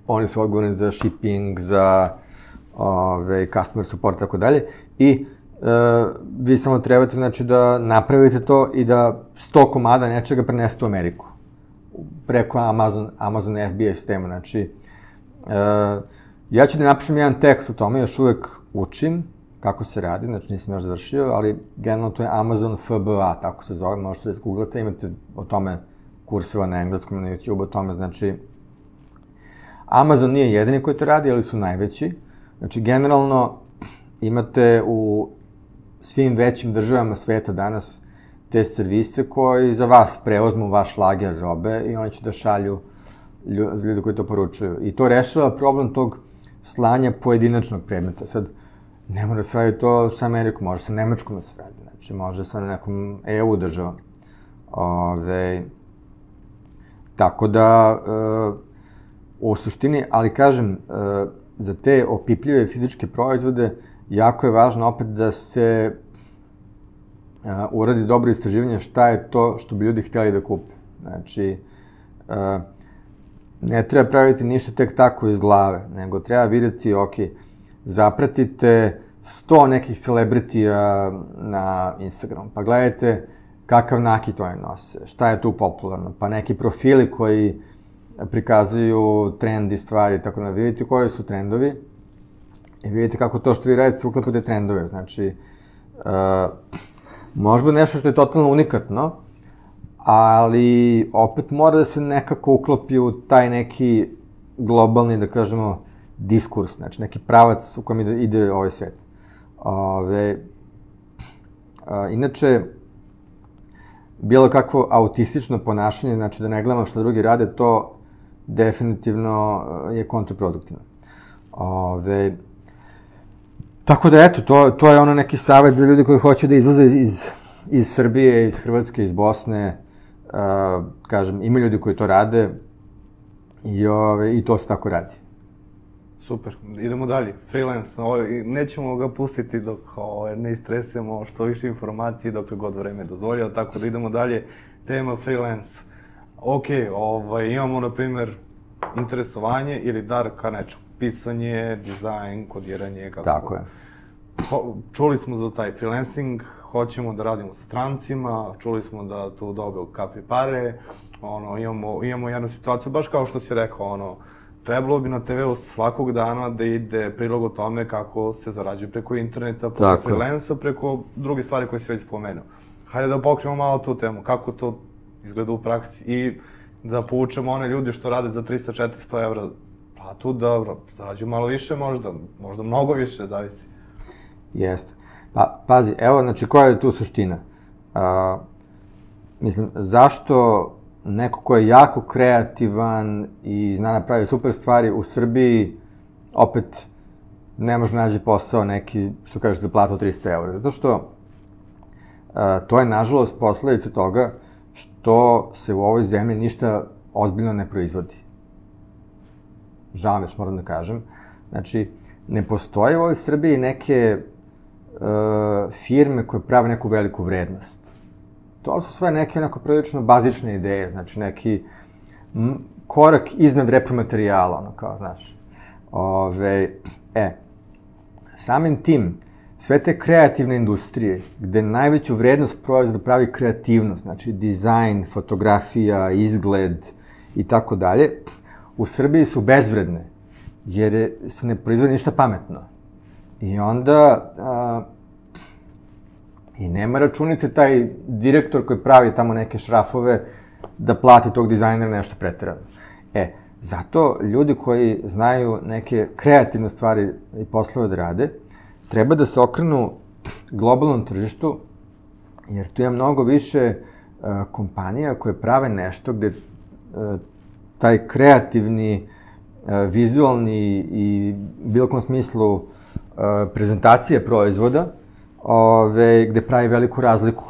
[SPEAKER 1] oni su odgovorni za shipping, za ove, customer support tako dalje. I e, vi samo trebate znači, da napravite to i da 100 komada nečega prenesete u Ameriku. preko Amazon, Amazon FBA sistema. Znači, ja ću da napišem jedan tekst o tome, još uvek učim kako se radi, znači nisam još završio, ali generalno to je Amazon FBA, tako se zove, možete da izgooglate, imate o tome kurseva na engleskom, na YouTube, o tome, znači, Amazon nije jedini koji to radi, ali su najveći. Znači, generalno, imate u svim većim državama sveta danas te servise koji za vas preozmu vaš lager robe i oni će da šalju ljudi koji to poručuju. I to rešava problem tog slanja pojedinačnog predmeta. Sad, ne mora da se radi to sa Amerikom, može sa Nemačkom da se radi, znači može sa nekom EU državom. Ove, tako da, e, u suštini, ali kažem, e, za te opipljive fizičke proizvode, jako je važno opet da se a, uradi dobro istraživanje šta je to što bi ljudi htjeli da kupe. Znači, a, ne treba praviti ništa tek tako iz glave, nego treba videti, ok, zapratite 100 nekih celebritija na Instagram, pa gledajte kakav nakit oni nose, šta je tu popularno, pa neki profili koji prikazuju trendi stvari, tako da vidite koji su trendovi, I vidite kako to što vi radite uklapa te trendove. Znači, uh, možda nešto što je totalno unikatno, ali opet mora da se nekako uklopi u taj neki globalni, da kažemo, diskurs, znači neki pravac u kojem ide, ide ovaj svet. Ove, a, inače, bilo kakvo autistično ponašanje, znači da ne gledamo što drugi rade, to definitivno je kontraproduktivno. Ove, Tako da, eto, to, to je ono neki savet za ljudi koji hoće da izlaze iz, iz Srbije, iz Hrvatske, iz Bosne. Uh, kažem, ima ljudi koji to rade i, ove, i to se tako radi.
[SPEAKER 3] Super, idemo dalje. Freelance, ovo, nećemo ga pustiti dok ovo, ne istresemo što više informacije dok god vreme dozvolja, tako da idemo dalje. Tema freelance. Ok, ovaj, imamo, na primer, interesovanje ili dar ka nečemu pisanje, dizajn, kodiranje, kako...
[SPEAKER 1] Tako je.
[SPEAKER 3] Ho, čuli smo za taj freelancing, hoćemo da radimo sa strancima, čuli smo da tu dobiju kapi pare, ono, imamo, imamo jednu situaciju, baš kao što si rekao, ono, trebalo bi na TV-u svakog dana da ide prilog o tome kako se zarađuje preko interneta, preko Tako. freelansa, preko druge stvari koje si već spomenuo. Hajde da pokrijemo malo tu temu, kako to izgleda u praksi i da poučemo one ljudi što rade za 300-400 evra Pa tu dobro, zarađuju malo više možda, možda mnogo više, zavisi.
[SPEAKER 1] Jeste. Pa, pazi, evo, znači, koja je tu suština? A, mislim, zašto neko ko je jako kreativan i zna da pravi super stvari u Srbiji, opet ne može nađe posao neki, što kažeš, za platu 300 eura. Zato što a, to je, nažalost, posledica toga što se u ovoj zemlji ništa ozbiljno ne proizvodi žao mi moram da kažem. Znači, ne postoje u ovoj Srbiji neke uh, firme koje prave neku veliku vrednost. To su sve neke onako prilično bazične ideje, znači neki korak iznad repromaterijala, ono kao, znaš. Ove, e, samim tim, sve te kreativne industrije, gde najveću vrednost proizvoda pravi kreativnost, znači dizajn, fotografija, izgled i tako dalje, u Srbiji su bezvredne, jer se ne proizvode ništa pametno. I onda, a, i nema računice taj direktor koji pravi tamo neke šrafove da plati tog dizajnera nešto pretirano. E, zato ljudi koji znaju neke kreativne stvari i poslove da rade, treba da se okrenu globalnom tržištu, jer tu je mnogo više uh, kompanija koje prave nešto gde uh, taj kreativni, e, vizualni i bilo kom smislu e, prezentacije proizvoda, ove, gde pravi veliku razliku.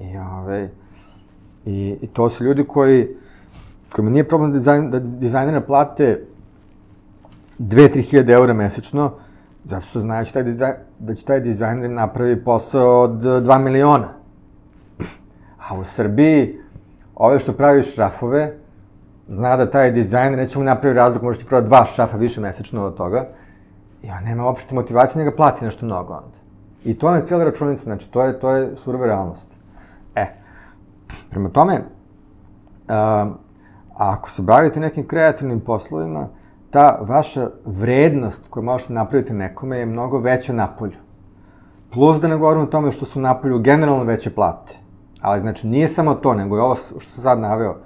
[SPEAKER 1] I, ove, i, i to su ljudi koji, kojima nije problem da, dizajn, da dizajnera plate 2-3 hiljade eura mesečno, zato što znaju da će taj, da će taj dizajner napravi posao od 2 miliona. A u Srbiji, ove što pravi šrafove, zna da taj dizajner neće mu napravi razlog, možete ti prodati dva šafa više mesečno od toga, on nema uopšte motivacije, njega plati nešto mnogo onda. I to je cijela računica, znači to je, to je surove realnost. E, prema tome, A ako se bavite nekim kreativnim poslovima, ta vaša vrednost koju možete napraviti nekome je mnogo veća na polju. Plus da ne govorimo o tome što su na polju generalno veće plate. Ali znači nije samo to, nego je ovo što sam sad naveo.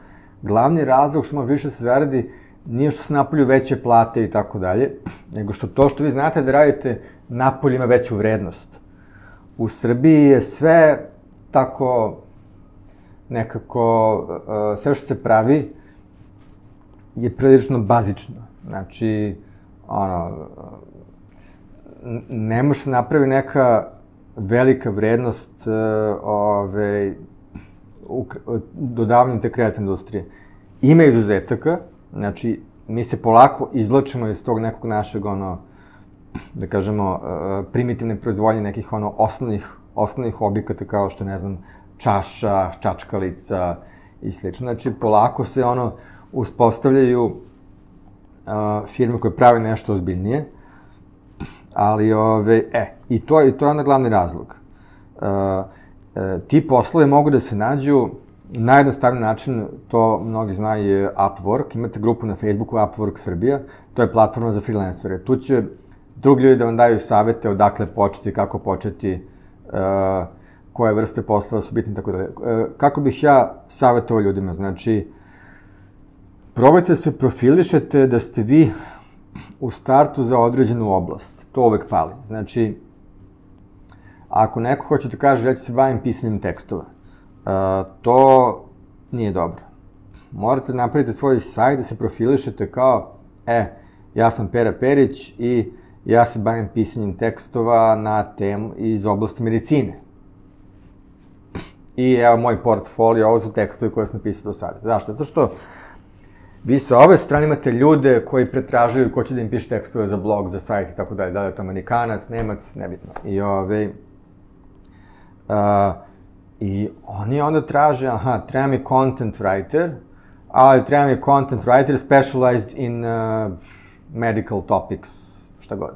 [SPEAKER 1] Glavni razlog što može više se zaradi nije što se napolju veće plate i tako dalje, nego što to što vi znate da radite napolju ima veću vrednost. U Srbiji je sve tako nekako, uh, sve što se pravi je prilično bazično. Znači, ono, ne može se napravi neka velika vrednost uh, ove, dodavanjem te kreativne industrije. Ima izuzetaka, znači, mi se polako izlačimo iz tog nekog našeg, ono, da kažemo, uh, primitivne proizvodnje nekih, ono, osnovnih, osnovnih objekata kao što, ne znam, čaša, čačkalica i slično. Znači, polako se, ono, uspostavljaju uh, firme koje prave nešto ozbiljnije, ali, ove, e, i to, i to je onda glavni razlog. Uh, ti poslovi mogu da se nađu najjednostavniji način, to mnogi znaju, je Upwork. Imate grupu na Facebooku Upwork Srbija, to je platforma za freelancere. Tu će drugi ljudi da vam daju savete odakle početi, kako početi, uh, koje vrste poslova su bitne, tako da. Uh, kako bih ja savjetovao ljudima? Znači, probajte da se profilišete da ste vi u startu za određenu oblast. To uvek pali. Znači, ako neko hoće da kaže ja ću se bavim pisanjem tekstova, to nije dobro. Morate da napraviti svoj sajt da se profilišete kao, e, ja sam Pera Perić i ja se bavim pisanjem tekstova na temu iz oblasti medicine. I evo moj portfolio, ovo su tekstovi koje sam napisao do sada. Zašto? Zato što Vi sa ove strane imate ljude koji pretražuju ko će da im piše tekstove za blog, za sajt i tako dalje, da li je to Amerikanac, Nemac, nebitno. I ove, uh, I oni onda traže, aha, treba mi content writer, ali treba mi content writer specialized in uh, medical topics, šta god.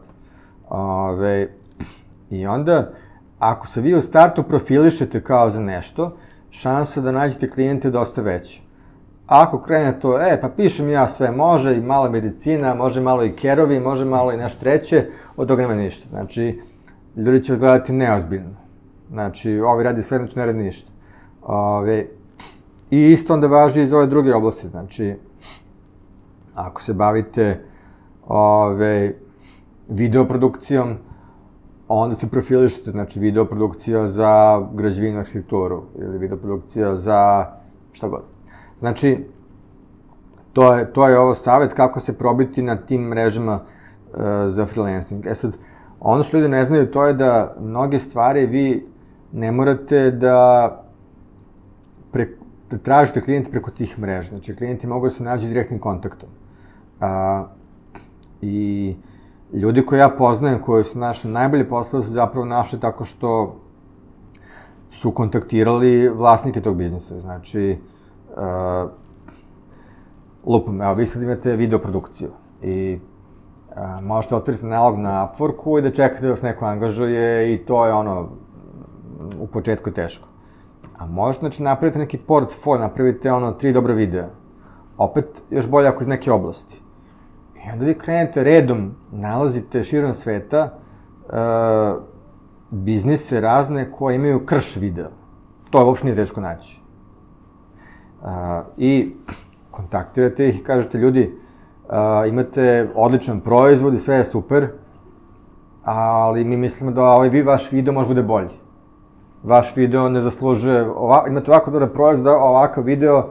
[SPEAKER 1] Ove, I onda, ako se vi u startu profilišete kao za nešto, šansa da nađete klijente je dosta veća. Ako krene to, e, pa pišem ja sve, može i malo medicina, može malo i kerovi, može malo i nešto treće, od toga nema ništa. Znači, ljudi će vas gledati neozbiljno. Znači, ovi radi sve, znači ne radi ništa. Ove, I isto onda važi iz ove druge oblasti. Znači, ako se bavite ove, videoprodukcijom, onda se profilišete, znači videoprodukcija za građevinu arhitekturu ili videoprodukcija za šta god. Znači, to je, to je ovo savet kako se probiti na tim mrežama uh, za freelancing. E sad, ono što ljudi ne znaju to je da mnoge stvari vi ne morate da, pre, da tražite klijente preko tih mreža. Znači, klijenti mogu da se nađu direktnim kontaktom. A, I ljudi koje ja poznajem, koji su naše najbolje poslove, su zapravo našli tako što su kontaktirali vlasnike tog biznisa. Znači, uh, lupam, evo, vi sad imate videoprodukciju i uh, možete otvoriti nalog na Upworku i da čekate da vas neko angažuje i to je ono, u početku teško. A možete, znači, napraviti neki portfolio, napravite ono, tri dobra videa. Opet, još bolje ako iz neke oblasti. I onda vi krenete redom, nalazite širom sveta uh, biznise razne koje imaju krš video. To je uopšte nije teško naći. A, I kontaktirate ih i kažete, ljudi, a, imate odličan proizvod i sve je super, ali mi mislimo da ovaj vi, vaš video može bude bolji. Vaš video ne zaslužuje, ova, imate ovako dobar proizvod, da ovakav video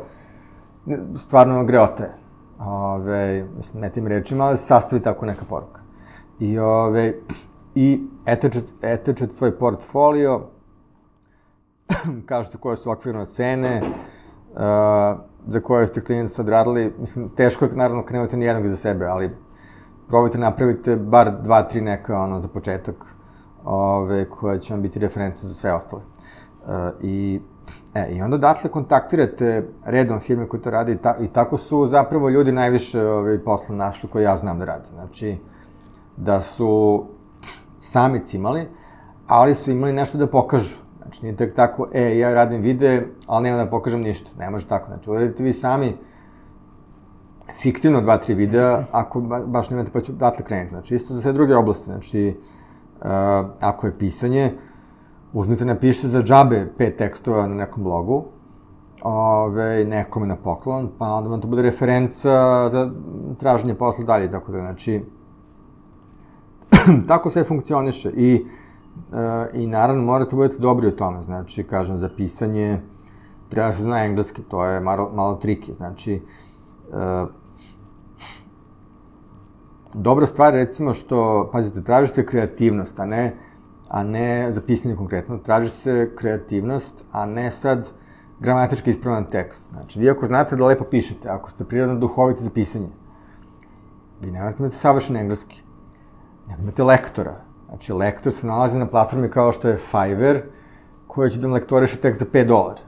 [SPEAKER 1] stvarno greote. Ove, mislim, ne tim rečima, ali sastavi tako neka poruka. I, ove, i etečete, etečete svoj portfolio, kažete koje su okvirne cene, uh, za koje ste klijent sad radili, mislim, teško je naravno kad nemate nijednog za sebe, ali probajte napravite bar dva, tri neka, ono, za početak, ove, koje će vam biti reference za sve ostale. Uh, I, e, I onda odatle kontaktirate redom firme koje to rade i, ta, i tako su zapravo ljudi najviše ove, posla našli koje ja znam da rade. Znači, da su sami cimali, ali su imali nešto da pokažu. Znači, nije tek tako, e, ja radim videe, ali nema da pokažem ništa. Ne može tako. Znači, uradite vi sami fiktivno dva, tri videa, ako baš nemate pa ću odatle krenuti. Znači, isto za sve druge oblasti. Znači, uh, ako je pisanje, uzmite, napišite za džabe pet tekstova na nekom blogu, ove, nekome na poklon, pa onda vam to bude referenca za traženje posla dalje, tako da, znači, tako sve funkcioniše. I, e, i naravno morate da budete dobri u tome, znači, kažem, za pisanje treba se zna engleski, to je malo, malo triki, znači, e, dobra stvar recimo što, pazite, traži se kreativnost, a ne, a ne za pisanje konkretno, traži se kreativnost, a ne sad gramatički ispravan tekst. Znači, vi ako znate da lepo pišete, ako ste prirodno duhovici za pisanje, vi ne morate imati savršen engleski. Nego imate lektora. Znači, lektor se nalazi na platformi kao što je Fiverr, koja će da vam lektoriše tekst za 5 dolara.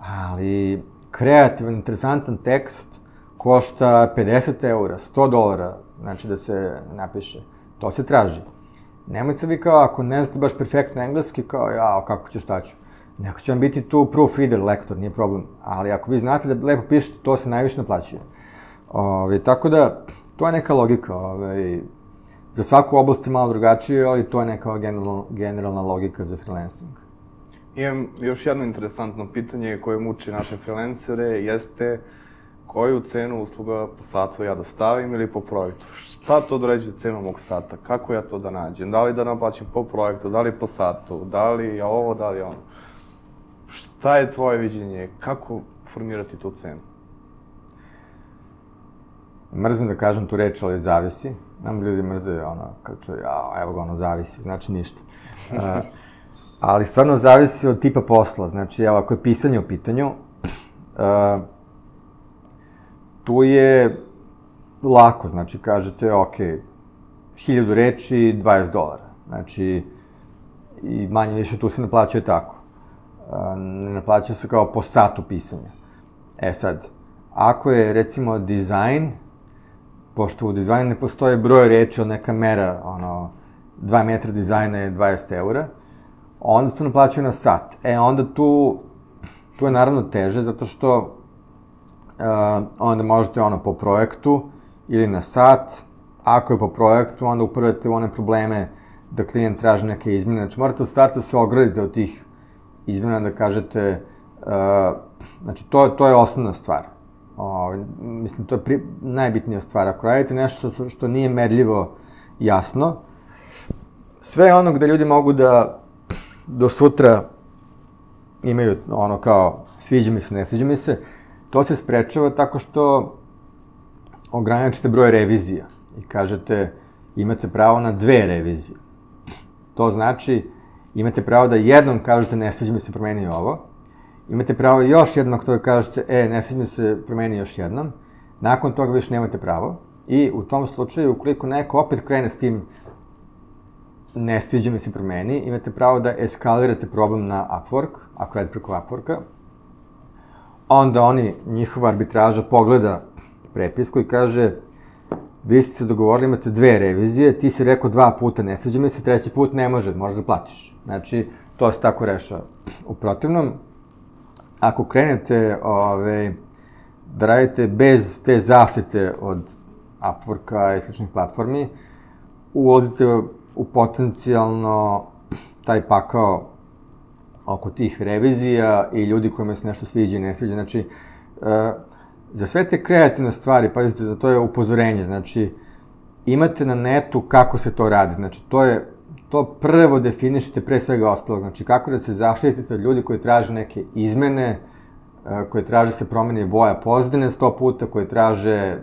[SPEAKER 1] Ali, kreativan, interesantan tekst košta 50 eura, 100 dolara, znači da se napiše. To se traži. Nemojte se vi kao, ako ne znate baš perfektno engleski, kao, ja, kako ću, šta ću. Neko će vam biti tu proofreader, lektor, nije problem. Ali ako vi znate da lepo pišete, to se najviše naplaćuje. Ove, tako da, to je neka logika. Ove, za svaku oblast je malo drugačije, ali to je neka generalna, generalna logika za freelancing.
[SPEAKER 3] Imam još jedno interesantno pitanje koje muči naše freelancere, jeste koju cenu usluga po satu ja da stavim ili po projektu? Šta to određuje cenu mog sata? Kako ja to da nađem? Da li da naplaćim po projektu, da li po satu, da li ovo, da li ono? Šta je tvoje viđenje? Kako formirati tu cenu?
[SPEAKER 1] Mrzim da kažem tu reč, ali zavisi. Nam ljudi mrze, ono, kao čo, ja, evo ga, ono, zavisi, znači ništa. Uh, ali stvarno zavisi od tipa posla. Znači, evo, ako je pisanje u pitanju, uh, tu je lako, znači, kažete, ok, hiljadu reči, 20 dolara. Znači, i manje više tu se naplaćuje tako ne naplaća se kao po satu pisanja. E sad, ako je recimo dizajn, pošto u dizajnu ne postoje broj reči od neka mera, ono, 2 metra dizajna je 20 eura, onda se to naplaćuje na sat. E, onda tu, tu je naravno teže, zato što onda možete ono po projektu ili na sat, ako je po projektu, onda upravljate one probleme da klijent traži neke izmene. Znači, morate u startu se ograditi od tih izmena da kažete, uh, znači to, to je osnovna stvar. O, mislim, to je pri, najbitnija stvar. Ako radite nešto što, što nije merljivo jasno, sve ono gde ljudi mogu da do sutra imaju ono kao sviđa mi se, ne sviđa mi se, to se sprečava tako što ograničite broj revizija i kažete imate pravo na dve revizije. To znači Imate pravo da jednom kažete ne sviđa mi se promeni ovo. Imate pravo još jednom ako to kažete e ne sviđa mi se promeni još jednom. Nakon toga više nemate pravo. I u tom slučaju, ukoliko neko opet krene s tim ne sviđa mi se promeni, imate pravo da eskalirate problem na Upwork, ako je preko Upworka. Onda oni, njihova arbitraža pogleda prepisku i kaže vi ste se dogovorili, imate dve revizije, ti si rekao dva puta ne sviđa mi se, treći put ne može, možda da platiš. Znači, to se tako rešava. U protivnom, ako krenete ove, da radite bez te zaštite od Upworka i sličnih platformi, ulazite u potencijalno taj pakao oko tih revizija i ljudi kojima se nešto sviđa i ne sviđa. Znači, e, za sve te kreativne stvari, pazite, da to je upozorenje, znači, imate na netu kako se to radi, znači, to je, to prvo definišite pre svega ostalog, znači, kako da se zaštitite od ljudi koji traže neke izmene, e, koje traže se promeni boja pozdine sto puta, koje traže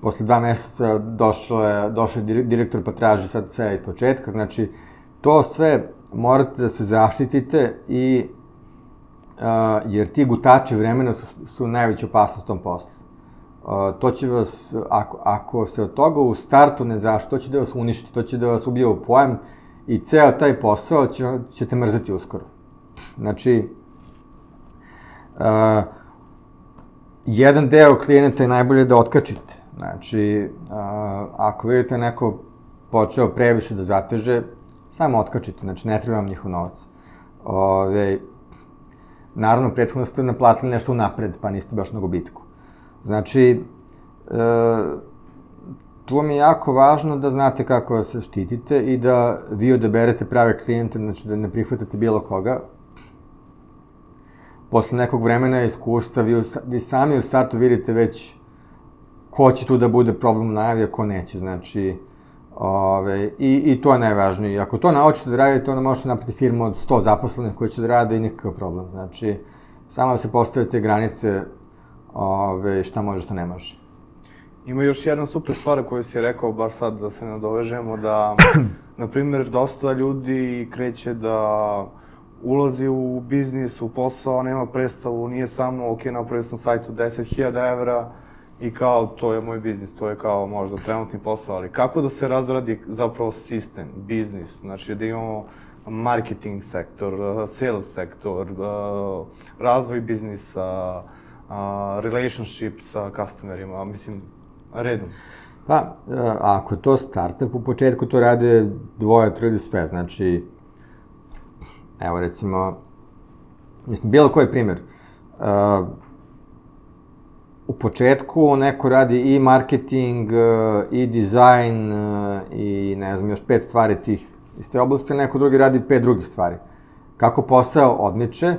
[SPEAKER 1] posle dva meseca došao je, došao je direktor pa traži sad sve iz početka, znači, to sve morate da se zaštitite i uh, jer ti gutači vremena su, su najveća opasnost tom poslu. Uh, to će vas, ako, ako se od toga u startu ne zašto, to će da vas uništi, to će da vas ubije u pojem i ceo taj posao će, ćete mrzati uskoro. Znači, uh, jedan deo klijenata je najbolje da otkačite. Znači, uh, ako vidite neko počeo previše da zateže, samo otkačite, znači ne treba vam njihov novac. Ove, Naravno, prethodno ste naplatili nešto napred, pa niste baš na gubitku. Znači, tu vam je jako važno da znate kako se štitite i da vi odaberete prave klijente, znači da ne prihvatate bilo koga. Posle nekog vremena iskustva, vi, vi sami u startu vidite već ko će tu da bude problem najavi, a ko neće. Znači, ove, i, i to je najvažnije. Ako to naučite da radite, onda možete napraviti firmu od 100 zaposlenih koji će da rade i nikakav problem. Znači, samo da se postavite granice ove, šta može, šta ne može.
[SPEAKER 3] Ima još jedna super stvar koju si rekao, bar sad da se nadovežemo, da, na primjer, dosta ljudi kreće da ulazi u biznis, u posao, nema predstavu, nije samo, ok, napravio sam sajt od 10.000 evra i kao, to je moj biznis, to je kao možda trenutni posao, ali kako da se razradi zapravo sistem, biznis, znači da imamo marketing sektor, sales sektor, razvoj biznisa, relationship sa customerima, mislim, redom?
[SPEAKER 1] Pa, ako je to startup, u početku to rade dvoje, troje sve, znači, evo recimo, mislim, bilo koji primjer, uh, u početku neko radi i marketing, uh, i dizajn, uh, i ne znam, još pet stvari tih iz te oblasti, neko drugi radi pet drugih stvari. Kako posao odmiče,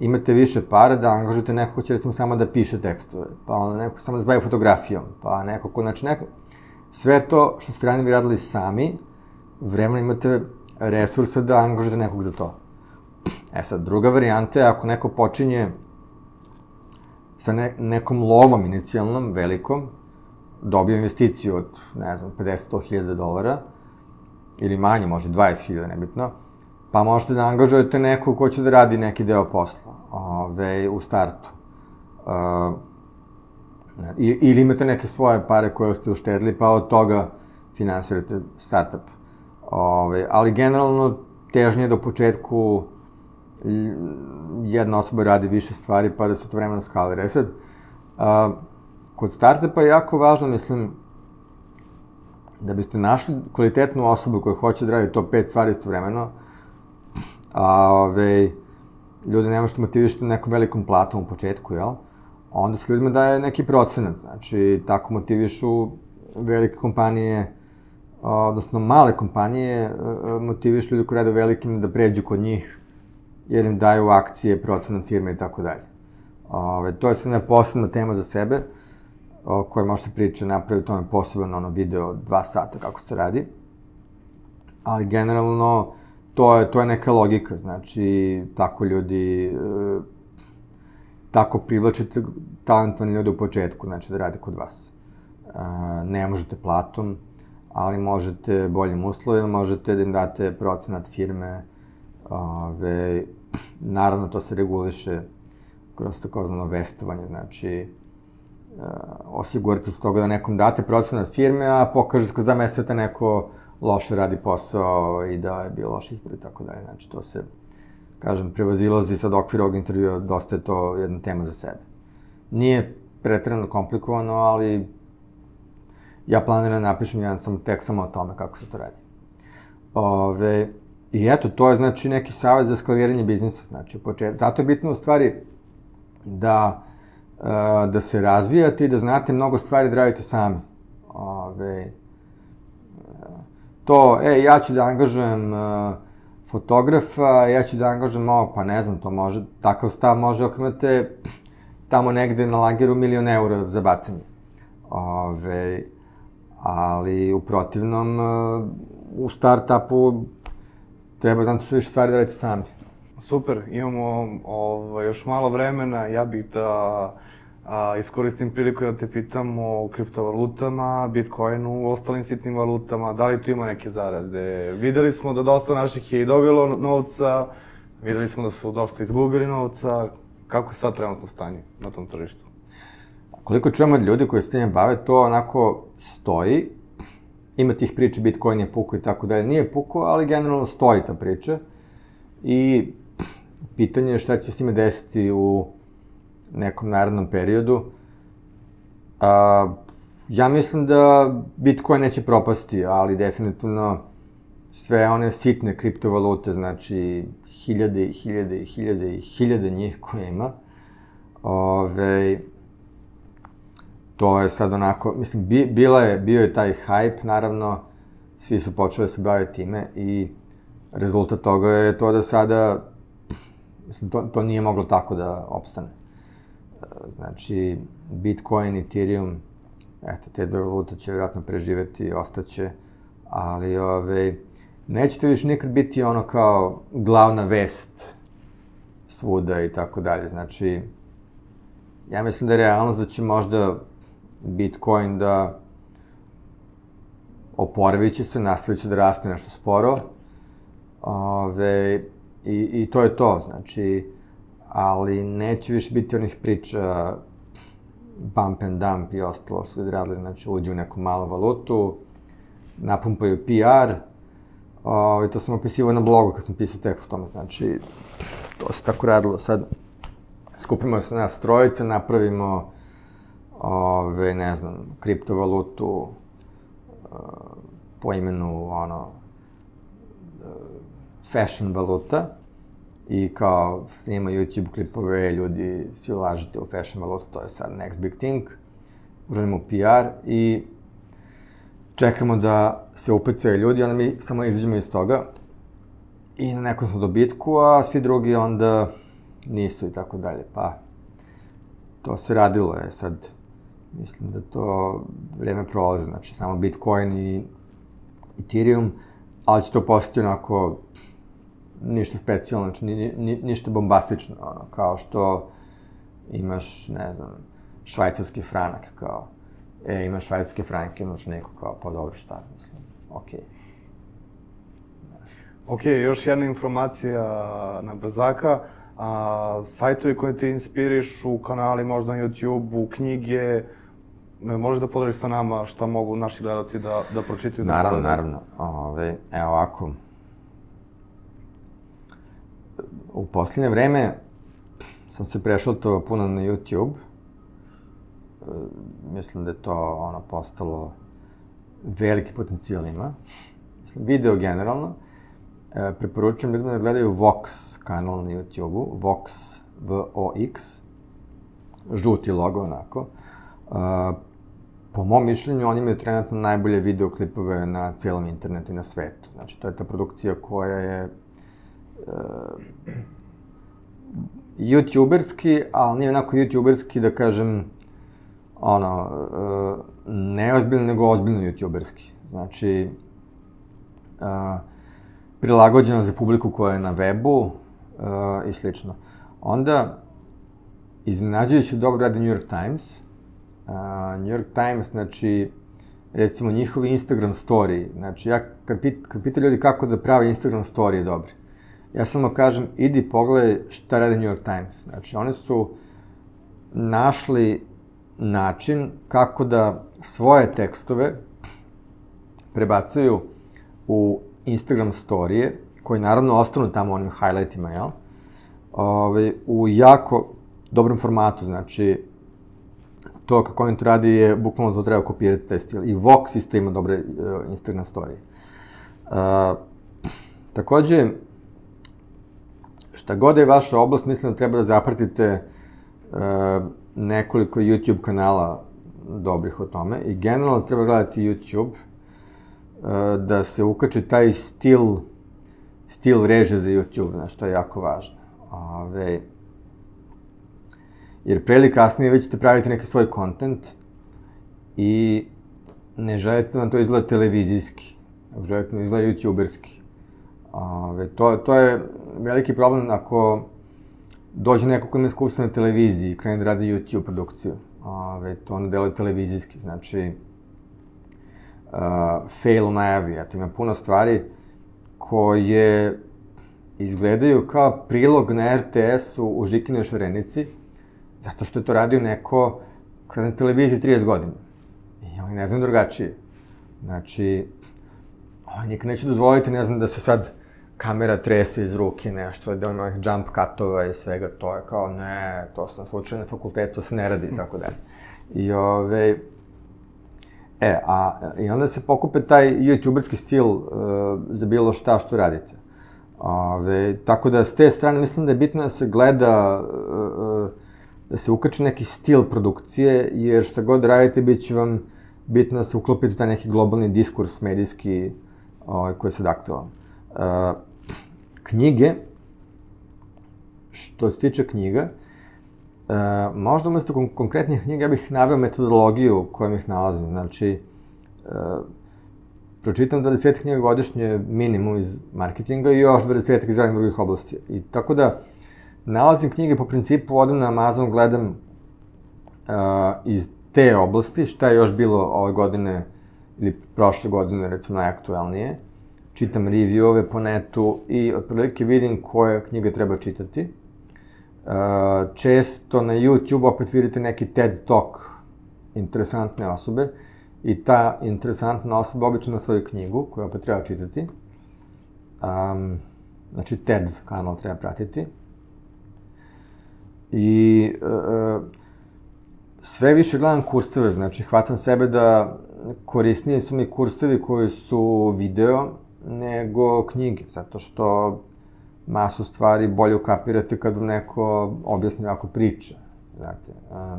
[SPEAKER 1] imate više para da angažujete nekog ko će recimo samo da piše tekstove, pa onda neko samo da se fotografijom, pa neko ko, znači neko, sve to što ste ranije radili sami, vremena imate resursa da angažujete nekog za to. E sad, druga varijanta je ako neko počinje sa ne, nekom lovom inicijalnom, velikom, dobije investiciju od, ne znam, 50-100 hiljada dolara, ili manje, može 20 hiljada, nebitno, pa možete da angažujete nekog ko će da radi neki deo posla ove, u startu. Uh, ili imate neke svoje pare koje ste uštedili, pa od toga finansirate startup. Ove, ali generalno težnje do početku jedna osoba radi više stvari pa da se to vremena skalira. E sad, a, kod startupa je jako važno, mislim, da biste našli kvalitetnu osobu koja hoće da radi to pet stvari istovremeno, a ove, ljudi ne možete motivišiti nekom velikom platom u početku, jel? Onda se ljudima daje neki procenat, znači tako motivišu velike kompanije, odnosno male kompanije, motivišu ljudi koji rade velikim da pređu kod njih, jer im daju akcije, procenat firme i tako dalje. Ove, to je sad jedna posebna tema za sebe, o kojoj možete pričati, napraviti tome posebno ono video dva sata kako se radi. Ali generalno, to je, to je neka logika, znači, tako ljudi, e, tako privlačite talentovani ljudi u početku, znači da rade kod vas. E, ne možete platom, ali možete boljim uslovima, možete da im date procenat firme, ove, naravno to se reguliše kroz takozvano vestovanje, znači, uh, osigurati se toga da nekom date procenat firme, a pokažete kroz da meseca neko loše radi posao i da je bio loš izbor i tako dalje. Znači, to se, kažem, prevazilazi sad okvir ovog intervjua, dosta je to jedna tema za sebe. Nije pretredno komplikovano, ali ja planiram da napišem jedan sam tekst samo o tome kako se to radi. Ove, I eto, to je znači neki savjet za skaliranje biznisa. Znači, počet... zato je bitno u stvari da, da se razvijate i da znate mnogo stvari da radite sami. Ove, to, e, ja ću da angažujem uh, fotografa, ja ću da angažujem ovo, pa ne znam, to može, takav stav može ako imate tamo negde na lageru milion eura za bacanje. Ove, ali u protivnom, u start-upu treba znati što više stvari da radite sami.
[SPEAKER 3] Super, imamo ovo, ovaj, još malo vremena, ja bih da A, iskoristim priliku da te pitam o kriptovalutama, bitcoinu, ostalim sitnim valutama, da li tu ima neke zarade? Videli smo da dosta naših je i dobilo novca, videli smo da su dosta izgubili novca, kako je sad trenutno stanje na tom tržištu?
[SPEAKER 1] Koliko čujemo od ljudi koji se time bave, to onako stoji, ima tih priča, Bitcoin je puko i tako dalje, nije puko, ali generalno stoji ta priča i pitanje je šta će s time desiti u nekom narednom periodu. A, ja mislim da Bitcoin neće propasti, ali definitivno sve one sitne kriptovalute, znači hiljade i hiljade i hiljade i hiljade njih koje ima, ove, to je sad onako, mislim, bi, bila je, bio je taj hype, naravno, svi su počeli da se baviti time i rezultat toga je to da sada, mislim, to, to nije moglo tako da opstane. Znači, Bitcoin, Ethereum, eto, te dve valute će vjerojatno preživeti, ostaće, ali ove, neće to više nikad biti ono kao glavna vest svuda i tako dalje. Znači, ja mislim da je realnost da će možda Bitcoin da oporavit će se, nastavit će da raste nešto sporo. Ove, i, I to je to, znači, ali neće više biti onih priča bump and dump i ostalo što su radili, znači uđu u neku malu valutu, napumpaju PR, Ove, to sam opisivao na blogu kad sam pisao tekst o tome, znači, to se tako radilo. Sad, skupimo se nas trojice, napravimo, ove, ne znam, kriptovalutu uh, po imenu, ono, uh, fashion valuta i kao snima YouTube klipove, ljudi svi lažete u fashion valutu, to je sad next big thing. Uradimo PR i čekamo da se upecaju ljudi, onda mi samo izađemo iz toga i na nekom smo dobitku, a svi drugi onda nisu i tako dalje. Pa, to se radilo je sad, mislim da to vreme prolaze, znači samo Bitcoin i Ethereum, ali će to postati onako ništa specijalno, znači ni, ni, ništa bombastično, ono, kao što imaš, ne znam, švajcarski franak, kao, e, imaš švajcarske franke, imaš neko kao, pa dobro, šta, mislim, okej. Okay.
[SPEAKER 3] Ok, još jedna informacija na brzaka. A, sajtovi koji te inspirišu, kanali možda na YouTube-u, knjige, možeš da podeliš sa nama šta mogu naši gledalci da, da pročitaju?
[SPEAKER 1] Da naravno, naravno. Ove, evo ovako. U poslednje vreme sam se prešao to puno na YouTube. E, mislim da je to ono postalo veliki potencijal ima. Mislim, video generalno e, preporučujem ljudima da gledaju Vox kanal na YouTube-u, Vox, V-O-X, žuti logo onako. E, po mom mišljenju, oni imaju trenutno najbolje videoklipove na celom internetu i na svetu. Znači, to je ta produkcija koja je e, youtuberski, ali nije onako youtuberski, da kažem, ono, e, neozbiljno, nego ozbiljno youtuberski. Znači, e, prilagođeno za publiku koja je na webu uh, i slično. Onda, iznenađujući dobro radi New York Times. New York Times, znači, recimo njihovi Instagram story, znači ja kad, pit, kad pita ljudi kako da prave Instagram story dobri, ja samo kažem, idi pogledaj šta radi New York Times. Znači, oni su našli način kako da svoje tekstove prebacuju u Instagram storije, koji naravno ostanu tamo onim highlightima, jel? Ove, u jako dobrom formatu, znači, to kako on to radi je, bukvalno to treba kopirati taj stil. I Vox isto ima dobre uh, Instagram storije. Uh, takođe, šta god je vaša oblast, mislim da treba da zapratite uh, nekoliko YouTube kanala dobrih o tome i generalno treba gledati YouTube E, da se ukače taj stil, stil reže za YouTube, znaš, to je jako važno. Ove, jer pre ili kasnije već ćete praviti neki svoj kontent i ne želite da vam to izgleda televizijski, želite da vam izgleda youtuberski. Ove, to, to je veliki problem ako dođe neko ko ima iskustva na televiziji i krene da radi YouTube produkciju. Ove, to ono deluje televizijski, znači uh, fail u najavi. Eto, ima puno stvari koje izgledaju kao prilog na RTS-u u Žikinoj šarenici, zato što je to radio neko kada na televiziji 30 godina. I oni ne znam drugačije. Znači, on nikad neće dozvoliti, ne znam, da se sad kamera trese iz ruke, nešto, da ima jump cutova i svega, to je kao, ne, to sam slučajno na fakultetu, se ne radi tako dalje. I ove, E, a, i onda se pokupe taj youtuberski stil uh, za bilo šta što radite. Ove, tako da, s te strane, mislim da je bitno da se gleda uh, da se ukače neki stil produkcije, jer šta god radite, bit će vam bitno da se uklopite u taj neki globalni diskurs medijski ovaj, koji je sad aktualan. Uh, knjige, što se tiče knjiga, uh, možda umesto kon konkretnih knjiga ja bih naveo metodologiju kojom ih nalazim. Znači, uh, pročitam 20 knjiga godišnje minimum iz marketinga i još 20 iz raznih drugih oblasti. I tako da, nalazim knjige po principu, odem na Amazon, gledam uh, iz te oblasti, šta je još bilo ove godine ili prošle godine, recimo, najaktuelnije. Čitam reviewove po netu i otprilike vidim koje knjige treba čitati. Uh, često na YouTube opet vidite neki TED Talk interesantne osobe i ta interesantna osoba obično na svoju knjigu, koju opet treba čitati. Um, znači TED kanal treba pratiti. I uh, sve više gledam kurseve, znači hvatam sebe da korisnije su mi kursevi koji su video nego knjige, zato što masu stvari bolje ukapirate kad vam neko objasni ako priča. Znate, uh,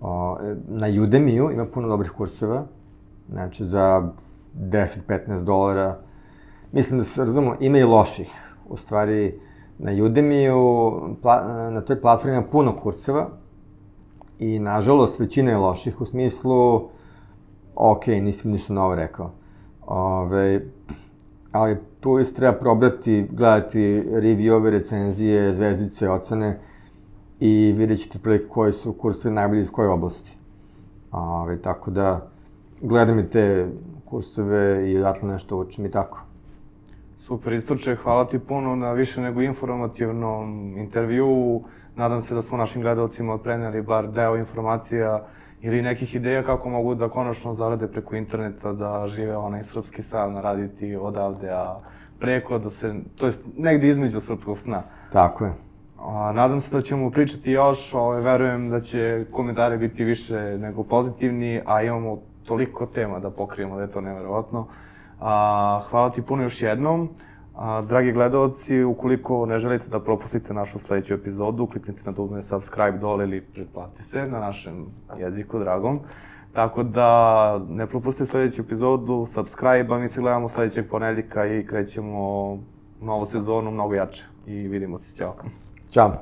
[SPEAKER 1] O, na Udemy-u ima puno dobrih kurseva, znači za 10-15 dolara. Mislim da se razumemo, ima i loših. U stvari, na Udemy-u, na toj platformi ima puno kurseva i, nažalost, većina je loših u smislu, ok, nisam ništa novo rekao. Ove, ali tu isto treba probrati, gledati review-ove, recenzije, zvezdice, ocene, i vidjet ćete prilike koji su kursovi najbolji iz koje oblasti. Ove, tako da, gledam i te kursove i odatle nešto učim i tako.
[SPEAKER 3] Super, Istoče, hvala ti puno na više nego informativnom intervju. Nadam se da smo našim gledalcima preneli bar deo informacija ili nekih ideja kako mogu da konačno zarade preko interneta, da žive onaj srpski san raditi odavde, a preko da se, to jest negde između srpskog sna.
[SPEAKER 1] Tako je.
[SPEAKER 3] A, nadam se da ćemo pričati još, ovaj, verujem da će komentari biti više nego pozitivni, a imamo toliko tema da pokrijemo da je to neverovatno. A, hvala ti puno još jednom. A, dragi gledalci, ukoliko ne želite da propustite našu sledeću epizodu, kliknite na dugme subscribe dole ili pretplati se na našem jeziku dragom. Tako da ne propustite sledeću epizodu, subscribe, a mi se gledamo sledećeg ponedljika i krećemo novu sezonu mnogo jače. I vidimo se, ćao.
[SPEAKER 1] Ćao.